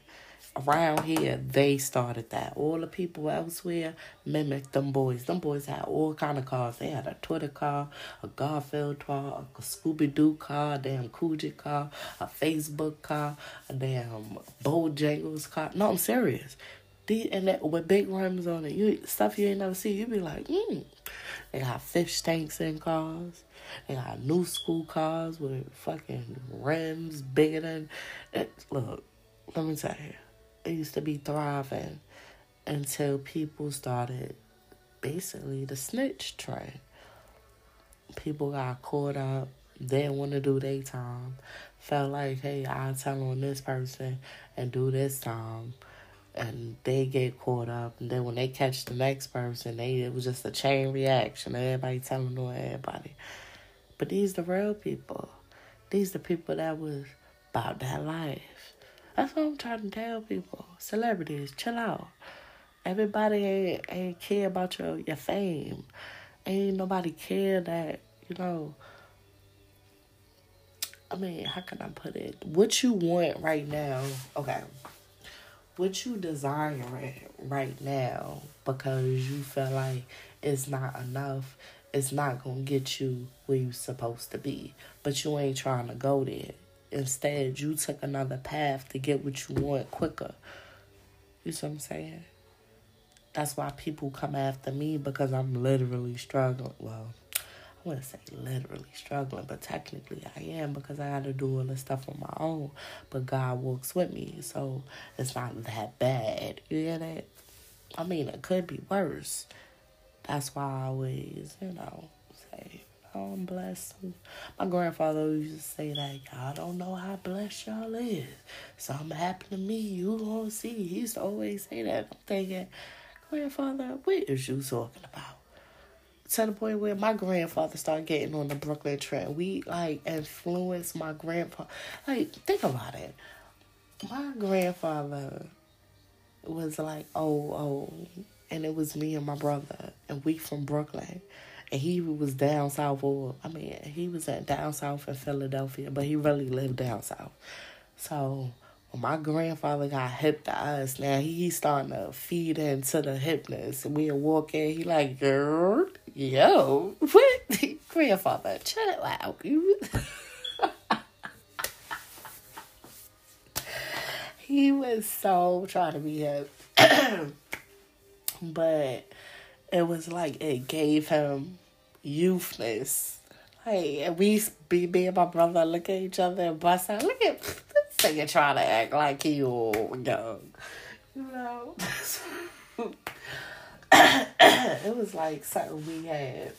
Around here, they started that. All the people elsewhere mimicked them boys. Them boys had all kind of cars. They had a Twitter car, a Garfield car, a Scooby Doo car, a damn Coogi car, a Facebook car, a damn Bojangles car. No, I'm serious. And that with big rims on it, you stuff you ain't never see. You be like, mm. They got fish tanks in cars. They got new school cars with fucking rims bigger than. It, look, let me tell you, it used to be thriving until people started basically the snitch trend. People got caught up. They didn't want to do their time. Felt like, hey, I'll tell on this person and do this time and they get caught up and then when they catch the next person they it was just a chain reaction everybody telling on everybody but these the real people. These the people that was about that life. That's what i'm trying to tell people. Celebrities chill out. Everybody ain't, ain't care about your, your fame. Ain't nobody care that you know. I mean how can i put it? What you want right now okay. What you desiring right now because you feel like it's not enough, it's not gonna get you where you're supposed to be. But you ain't trying to go there. Instead, you took another path to get what you want quicker. You see what I'm saying? That's why people come after me because I'm literally struggling. Well, I wouldn't say literally struggling, but technically I am because I had to do all this stuff on my own. But God works with me, so it's not that bad. You get it? I mean, it could be worse. That's why I always, you know, say, oh, I'm blessed. My grandfather used to say that, y'all don't know how blessed y'all is. Something happened to me, you gonna see. He used to always say that. I'm thinking, grandfather, what is you talking about? to the point where my grandfather started getting on the Brooklyn trend. We like influenced my grandpa. Like think about it. My grandfather was like, oh, oh, and it was me and my brother, and we from Brooklyn, and he was down south. Or I mean, he was at down south in Philadelphia, but he really lived down south. So when my grandfather got hip to us, now he starting to feed into the hipness. And we walk in, he like, girl, yo, what? grandfather, chill it out. he was so trying to be hip. but it was like it gave him youthness. Like, we be me and my brother look at each other and bust out. Look at this nigga trying to act like he old young. You know? it was like something we had.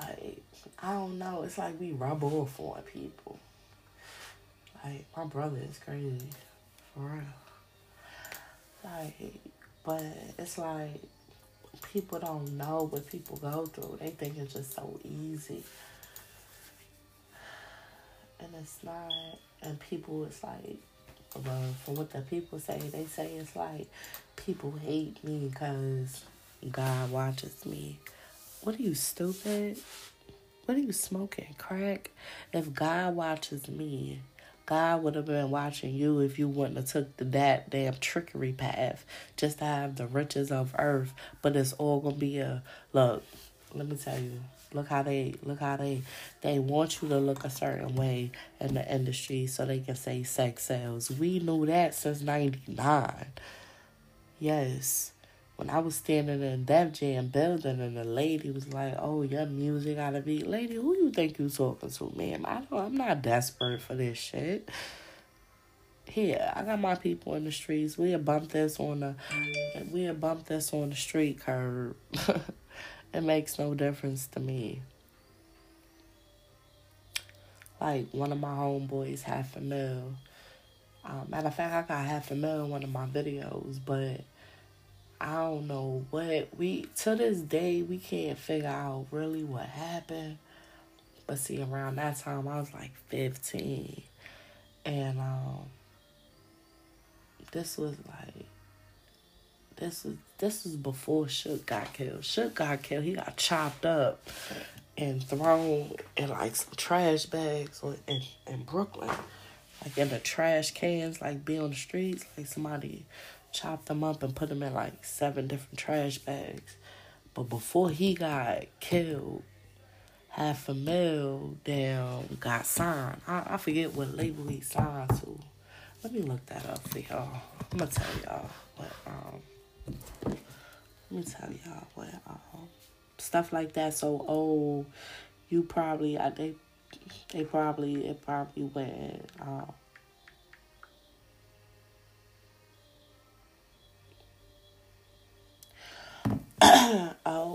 Like, I don't know. It's like we rub off on people. Like, my brother is crazy. For real. Like, but it's like people don't know what people go through. They think it's just so easy. And it's not and people it's like well from what the people say they say it's like people hate me because god watches me what are you stupid what are you smoking crack if god watches me God would have been watching you if you wouldn't have took the that damn trickery path just to have the riches of earth. But it's all gonna be a look. Let me tell you, Look how they look how they they want you to look a certain way in the industry so they can say sex sells. We knew that since ninety nine. Yes. When I was standing in Def Jam building and the lady was like, Oh, your music gotta be lady, who you think you talking to, man? I don't I'm not desperate for this shit. Here, I got my people in the streets. We'll bump this on the we'll bump this on the street curb. it makes no difference to me. Like one of my homeboys, half a mil. Um, matter of fact, I got half a mil in one of my videos, but I don't know what we to this day we can't figure out really what happened. But see, around that time I was like fifteen, and um, this was like this was this was before Shook got killed. Shook got killed. He got chopped up and thrown in like some trash bags in in Brooklyn, like in the trash cans, like be on the streets. Like somebody chopped them up and put them in like seven different trash bags. But before he got killed, half a mil down got signed. I, I forget what label he signed to. Let me look that up for y'all. I'm gonna tell y'all what um let me tell y'all what um stuff like that so old you probably I they they probably it probably went um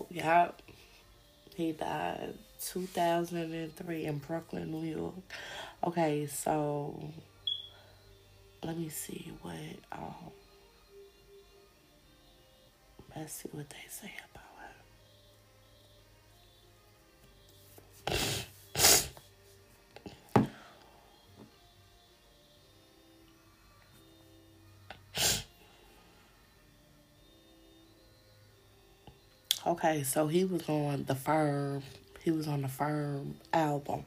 yeah he died 2003 in Brooklyn, New York. Okay, so let me see what um let's see what they say Okay, so he was on the firm. He was on the firm album.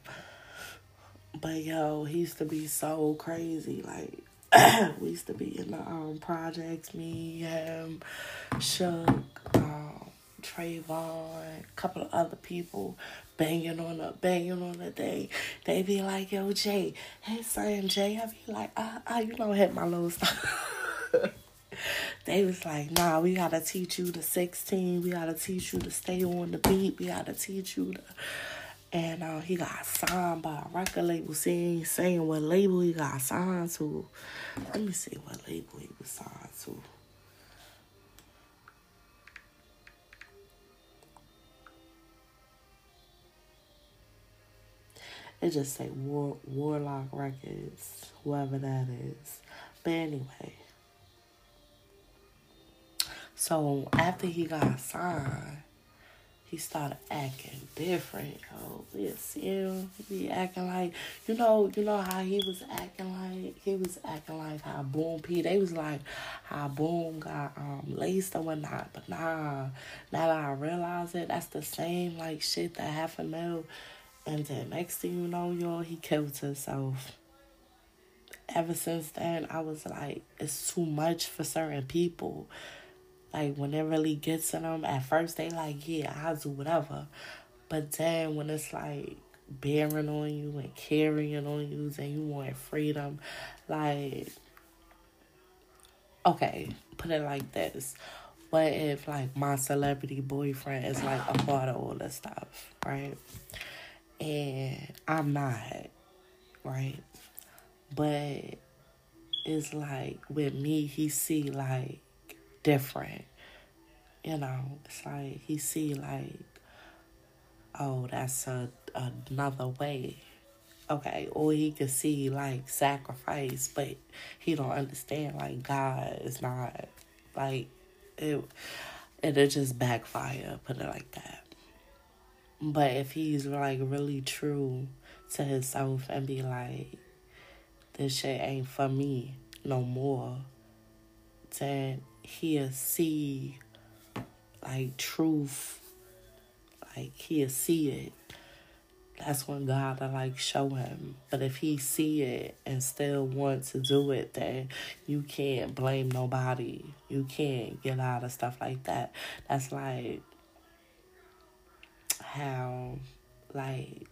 But yo, he used to be so crazy. Like we used to be in the um projects, me, him, Shook, um, Trayvon, a couple of other people banging on the banging on the day. They be like, yo, Jay, hey son Jay. I be like, ah, ah, you don't hit my little stuff. They was like, nah, we gotta teach you the 16. We gotta teach you to stay on the beat. We gotta teach you to. And uh, he got signed by a record label. Saying saying what label he got signed to. Let me see what label he was signed to. It just say War Warlock Records, whoever that is. But anyway. So after he got signed, he started acting different. See him. He be acting like you know, you know how he was acting like he was acting like how Boom P. They was like how Boom got um laced or whatnot. But nah, now that I realize it, that's the same like shit that happened mil. And then next thing you know, y'all, he killed himself ever since then, I was like, it's too much for certain people. Like, when it really gets to them, at first they like, yeah, I'll do whatever. But then when it's like bearing on you and carrying on you and you want freedom, like, okay, put it like this. What if, like, my celebrity boyfriend is like a part of all this stuff, right? And I'm not, right? But it's like with me, he see like different. You know, it's like he see like, oh, that's a another way. Okay, or he could see like sacrifice, but he don't understand like God is not like it. It'll just backfire. Put it like that. But if he's like really true to himself and be like, this shit ain't for me no more, then he'll see like truth, like he'll see it. That's when God will like show him. But if he see it and still want to do it, then you can't blame nobody. You can't get out of stuff like that. That's like how like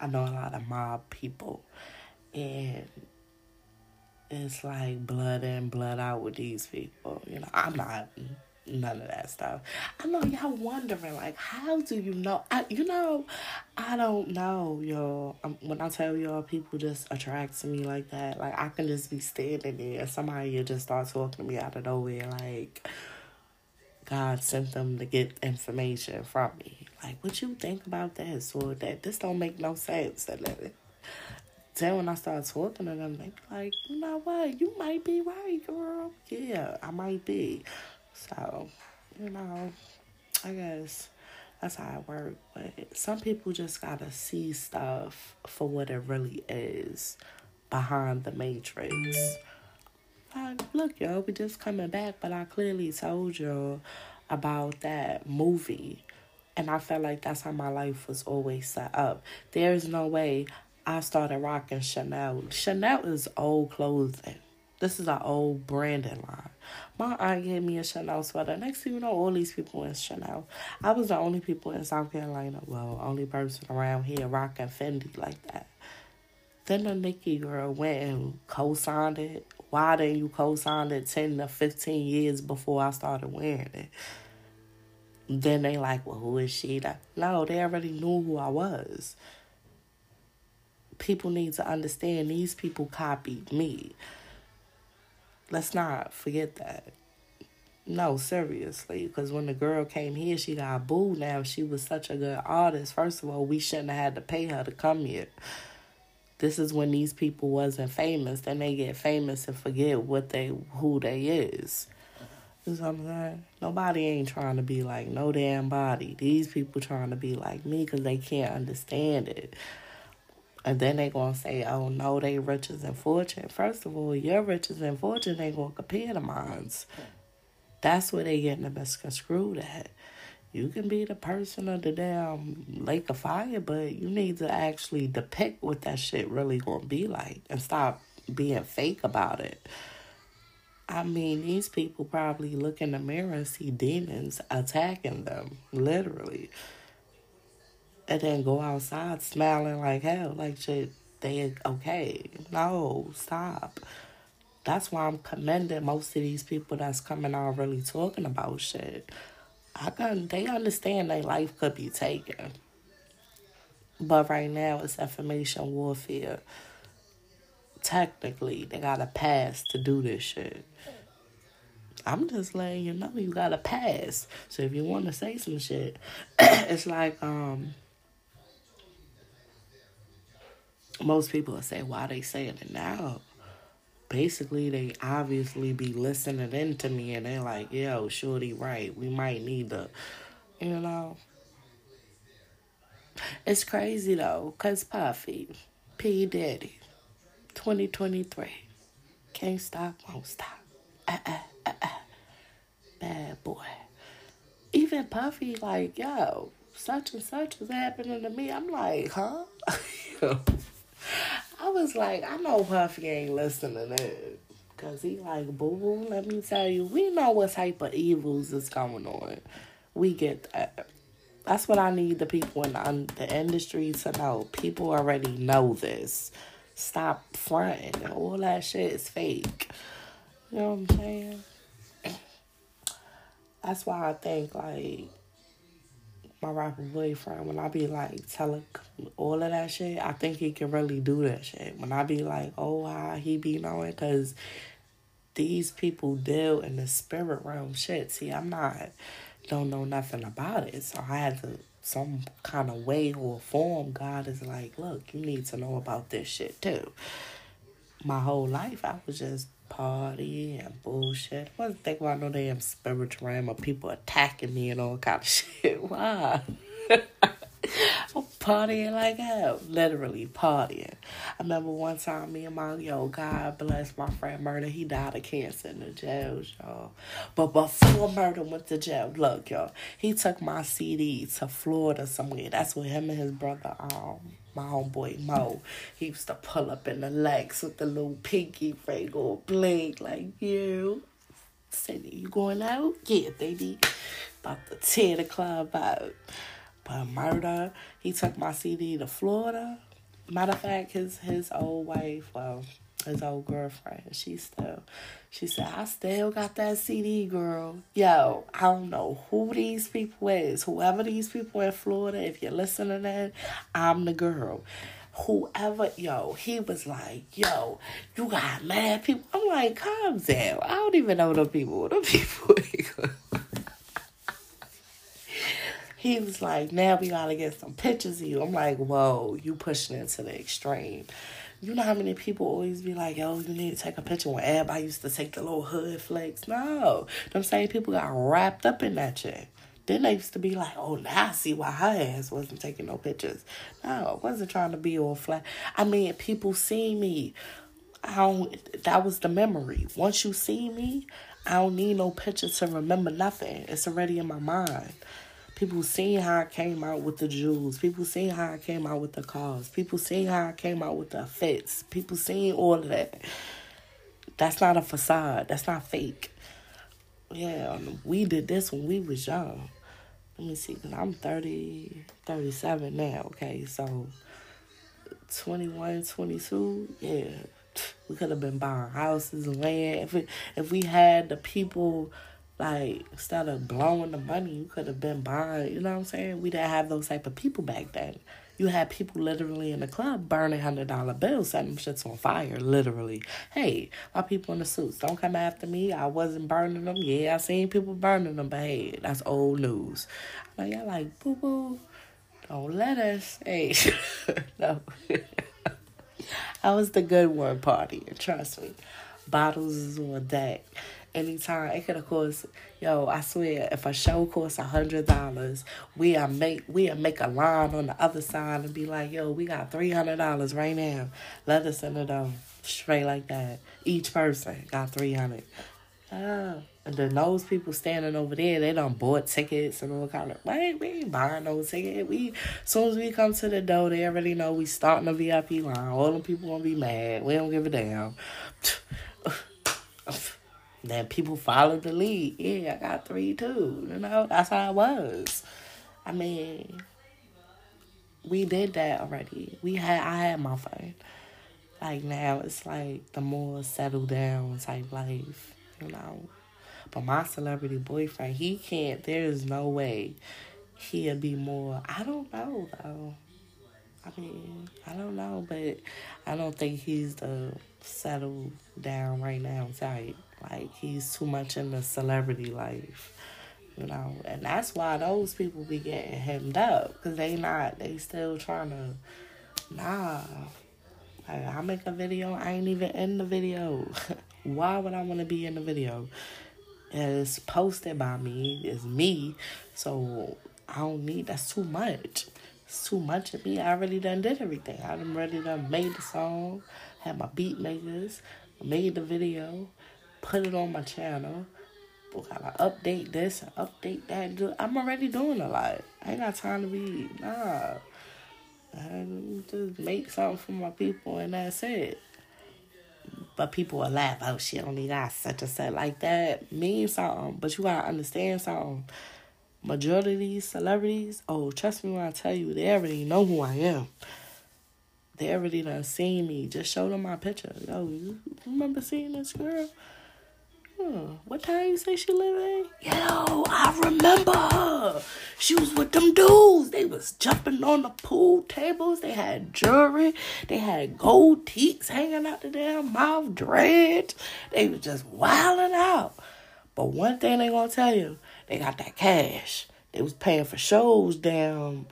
I know a lot of mob people and it's like blood in, blood out with these people. You know, I'm not none of that stuff. I know y'all wondering like, how do you know? I, you know, I don't know, y'all. Um, when I tell y'all, people just attract to me like that. Like I can just be standing there, and somebody will just start talking to me out of nowhere, like. God sent them to get information from me. Like, what you think about this or that? This don't make no sense. And then, when I start talking to them, they be like, you know what? You might be right, girl. Yeah, I might be. So, you know, I guess that's how it works. But some people just gotta see stuff for what it really is behind the matrix. Like, look, y'all, we just coming back, but I clearly told you about that movie. And I felt like that's how my life was always set up. There's no way I started rocking Chanel. Chanel is old clothing. This is an old branding line. My aunt gave me a Chanel sweater. Next thing you know, all these people in Chanel. I was the only people in South Carolina, well, only person around here rocking Fendi like that. Then the Nicki girl went and co-signed it. Why didn't you co-sign it 10 to 15 years before I started wearing it? Then they like, well, who is she? No, they already knew who I was. People need to understand these people copied me. Let's not forget that. No, seriously, because when the girl came here, she got booed. Now, she was such a good artist, first of all, we shouldn't have had to pay her to come here. This is when these people wasn't famous. Then they get famous and forget what they who they is. You know what I'm saying? Nobody ain't trying to be like no damn body. These people trying to be like me because they can't understand it. And then they gonna say, "Oh no, they riches and fortune." First of all, your riches and fortune ain't gonna compare to mine's. That's where they getting the misconstrued at. You can be the person of the damn lake of fire, but you need to actually depict what that shit really gonna be like and stop being fake about it. I mean, these people probably look in the mirror and see demons attacking them, literally. And then go outside smiling like hell, like shit, they okay. No, stop. That's why I'm commending most of these people that's coming out really talking about shit. I can they understand their life could be taken. But right now it's information warfare. Technically, they got a pass to do this shit. I'm just letting you know you got a pass. So if you want to say some shit, it's like um most people will say why they saying it now. Basically, they obviously be listening into me and they're like, yo, shorty, right. We might need to, you know. It's crazy though, because Puffy, P. Diddy, 2023, can't stop, won't stop. Uh, uh, uh, uh. Bad boy. Even Puffy, like, yo, such and such is happening to me. I'm like, huh? I was like, I know Puffy ain't listening to it. Cause he like, boo boo, let me tell you, we know what type of evils is going on. We get that. That's what I need the people in the, the industry to know. People already know this. Stop fronting. All that shit is fake. You know what I'm saying? That's why I think like my rapper boyfriend, when I be like telling all of that shit, I think he can really do that shit. When I be like, oh, how he be knowing, because these people deal in the spirit realm shit. See, I'm not, don't know nothing about it. So I had to, some kind of way or form, God is like, look, you need to know about this shit too. My whole life, I was just party and bullshit. I wasn't thinking about no damn spiritual realm or people attacking me and all kind of shit. Why? I'm partying like hell. Literally partying. I remember one time me and my yo, God bless my friend Murder, he died of cancer in the jail, y'all. But before Murder went to jail, look, y'all, he took my CD to Florida somewhere. That's where him and his brother um my homeboy Mo. He used to pull up in the legs with the little pinky ring or blink like you. Cindy, you going out? Yeah, baby. About to tear the club out. But murder, he took my CD to Florida. Matter of fact, his his old wife, well, his old girlfriend, she still, she said, I still got that CD, girl. Yo, I don't know who these people is. Whoever these people in Florida, if you're listening that, I'm the girl. Whoever, yo, he was like, yo, you got mad people. I'm like, calm down. I don't even know the people. The people. he was like, now we gotta get some pictures of you. I'm like, whoa, you pushing it to the extreme. You know how many people always be like, yo, you need to take a picture when everybody used to take the little hood flex? No. Them same people got wrapped up in that shit. Then they used to be like, oh, now I see why her ass wasn't taking no pictures. No, I wasn't trying to be all flat. I mean, people see me. I don't. That was the memory. Once you see me, I don't need no picture to remember nothing. It's already in my mind. People seen how I came out with the jewels. People seen how I came out with the cars. People seen how I came out with the fits. People seen all of that. That's not a facade. That's not fake. Yeah, we did this when we was young. Let me see, I'm 30, 37 now, okay? So 21, 22, yeah. We could have been buying houses and land. If it, if we had the people like instead of blowing the money, you could have been buying. You know what I'm saying? We didn't have those type of people back then. You had people literally in the club burning hundred dollar bills, setting shits on fire, literally. Hey, my people in the suits, don't come after me. I wasn't burning them. Yeah, I seen people burning them, but hey, that's old news. Like y'all like boo boo. Don't let us. Hey, no. I was the good one party. Trust me. Bottles is on deck anytime. It could have cost, yo, I swear, if a show costs a hundred dollars, we are make we are make a line on the other side and be like, yo, we got three hundred dollars right now. Let us in it though. Straight like that. Each person got three hundred. Ah. And then those people standing over there, they done bought tickets and all kind of wait, we ain't buying no ticket. We soon as we come to the door, they already know we starting the VIP line. All them people gonna be mad. We don't give a damn. Then people followed the lead. Yeah, I got three too. You know, that's how it was. I mean, we did that already. We had I had my fun. Like now it's like the more settled down type life, you know. But my celebrity boyfriend, he can't there's no way he'll be more I don't know though. I mean, I don't know, but I don't think he's the settled down right now type. Like he's too much in the celebrity life, you know, and that's why those people be getting hemmed up because they not they still trying to nah. Like I make a video, I ain't even in the video. why would I want to be in the video? It's posted by me, it's me, so I don't need that's too much. It's too much of me. I already done did everything. I done ready done made the song, had my beat makers, made the video, put it on my channel. Gotta update this and update that. I'm already doing a lot. I ain't got time to be nah. I just make something for my people and that's it. But people will laugh, oh shit, only got such a set like that means something. But you gotta understand something. Majority of these celebrities, oh trust me when I tell you, they already know who I am. They already done seen me. Just show them my picture. Yo, you remember seeing this girl? Huh. What town you say she live in? Yo, I remember her. She was with them dudes. They was jumping on the pool tables. They had jewelry. They had gold teeth hanging out the damn mouth, dread. They was just wilding out. But one thing they gonna tell you, they got that cash. They was paying for shows down.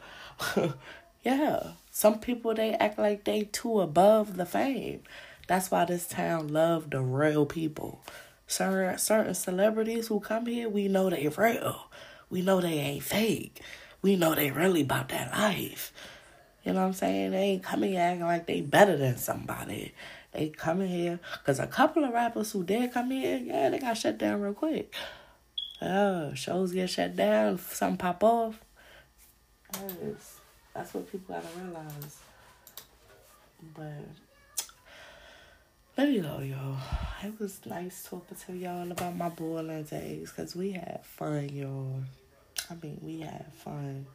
yeah. Some people they act like they too above the fame. That's why this town love the real people certain certain celebrities who come here, we know they real. We know they ain't fake. We know they really about that life. You know what I'm saying? They ain't coming acting like they better than somebody. They coming here because a couple of rappers who did come here, yeah, they got shut down real quick. Oh, shows get shut down, something pop off. That's, that's what people gotta realize. But there you go, y'all. It was nice talking to y'all about my boiling days because we had fun, y'all. I mean, we had fun.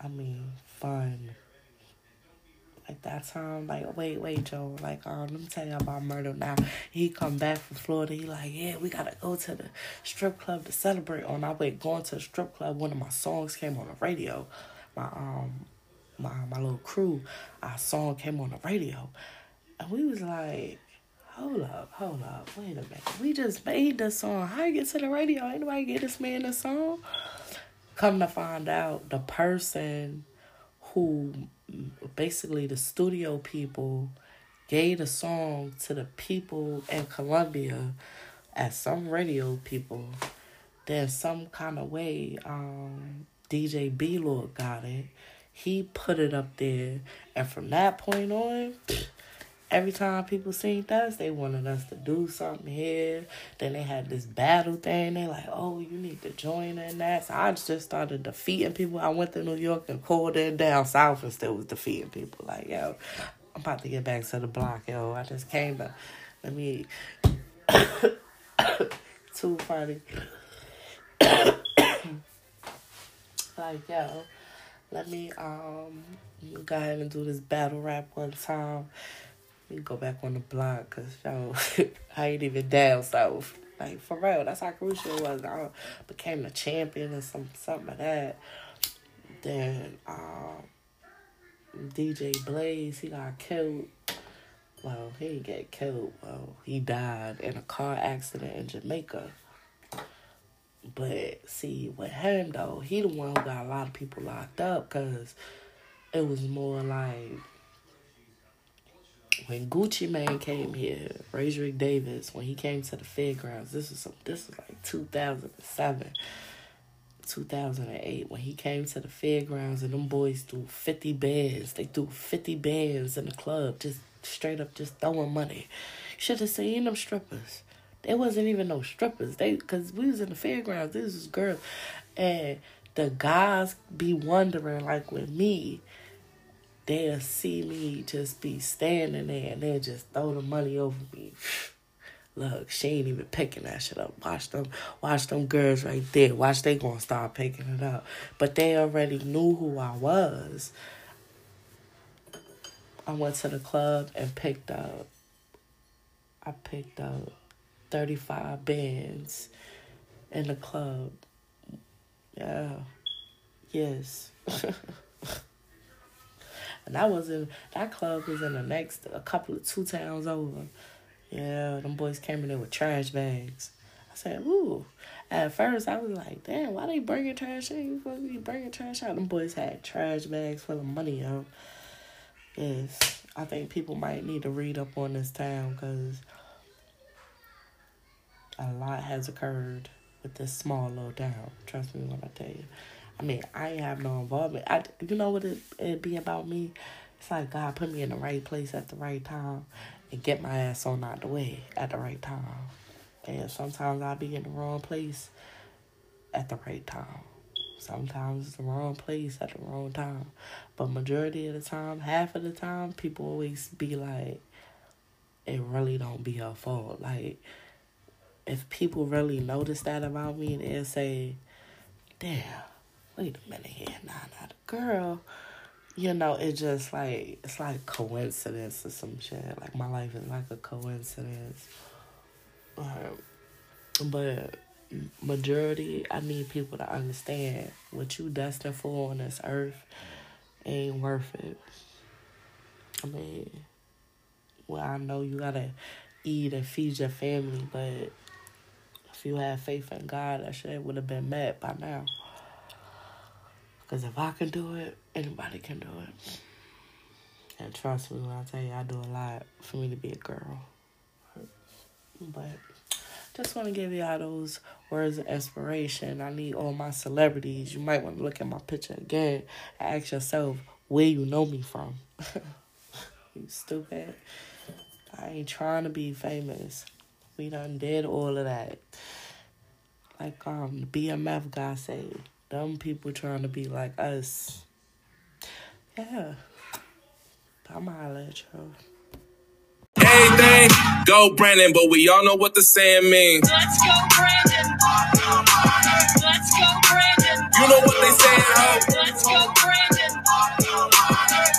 I mean, fun. Like that time, like, wait, wait, Joe. Like, um, let me tell you about Murder now. He come back from Florida. He like, yeah, we gotta go to the strip club to celebrate. On our way going to the strip club, one of my songs came on the radio. My um, my my little crew, our song came on the radio. And we was like, hold up, hold up, wait a minute. We just made the song. How you get to the radio? Anybody get this man the song? Come to find out, the person who basically the studio people gave the song to the people in Columbia as some radio people. Then some kind of way, um, DJ B Lord got it. He put it up there, and from that point on, every time people seen us, they wanted us to do something here. Then they had this battle thing. They like, oh, you need to join in that. So I just started defeating people. I went to New York and called in down south and still was defeating people. Like, yo, I'm about to get back to the block, yo. I just came to let me too funny. like, yo, let me um go ahead and do this battle rap one time. We go back on the block, cause yo, I ain't even down south. Like for real, that's how crucial it was. I became a champion and some something like that. Then um, DJ Blaze, he got killed. Well, he didn't get killed. Well, he died in a car accident in Jamaica. But see, with him though, he the one who got a lot of people locked up because it was more like when Gucci Mane came here, Radric Davis, when he came to the fairgrounds, this was some, this was like 2007, 2008, when he came to the fairgrounds and them boys threw 50 bands. They threw 50 bands in the club, just straight up just throwing money. Should have seen them strippers. There wasn't even no strippers. They cause we was in the fairgrounds. This was girls, and the guys be wondering like with me. They'll see me just be standing there and they'll just throw the money over me. Look, she ain't even picking that shit up. Watch them, watch them girls right there. Watch they gonna start picking it up. But they already knew who I was. I went to the club and picked up. I picked up 35 bands in the club. Yeah. Yes. and that was in that club was in the next a couple of two towns over. Yeah, them boys came in there with trash bags. I said, ooh. At first, I was like, damn, why they bringing trash in? You supposed to be bringing trash out. Them boys had trash bags full of money, yo. Yes, I think people might need to read up on this town because a lot has occurred with this small little town. Trust me when I tell you. I mean, I have no involvement. I, you know what it it be about me? It's like God put me in the right place at the right time and get my ass on out the way at the right time. And sometimes I'll be in the wrong place at the right time. Sometimes it's the wrong place at the wrong time. But majority of the time, half of the time, people always be like, it really don't be her fault. Like, if people really notice that about me, they'll say, damn, wait a minute here, nah, nah, girl, you know, it's just like, it's like coincidence or some shit. Like, my life is like a coincidence. Um, but majority, I need people to understand what you destined for on this earth ain't worth it. I mean, well, I know you gotta eat and feed your family, but if you had faith in God, that shit would have been met by now. Because if I can do it, anybody can do it. And trust me when I tell you, I do a lot for me to be a girl. But just want to give y'all those words of inspiration. I need all my celebrities. You might want to look at my picture again and ask yourself where you know me from. you stupid. I ain't trying to be famous. We done did all of that. Like um the BMF guy said, dumb people trying to be like us. Yeah. I'm holla at you. Hey, Anything, go Brandon, but we all know what the saying means. Let's go, Brandon. Let's go, Brandon. You know what they say, ho. Let's go, Brandon.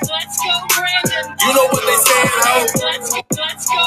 Let's go, Brandon. You know what they say, ho. Let's go, let's go.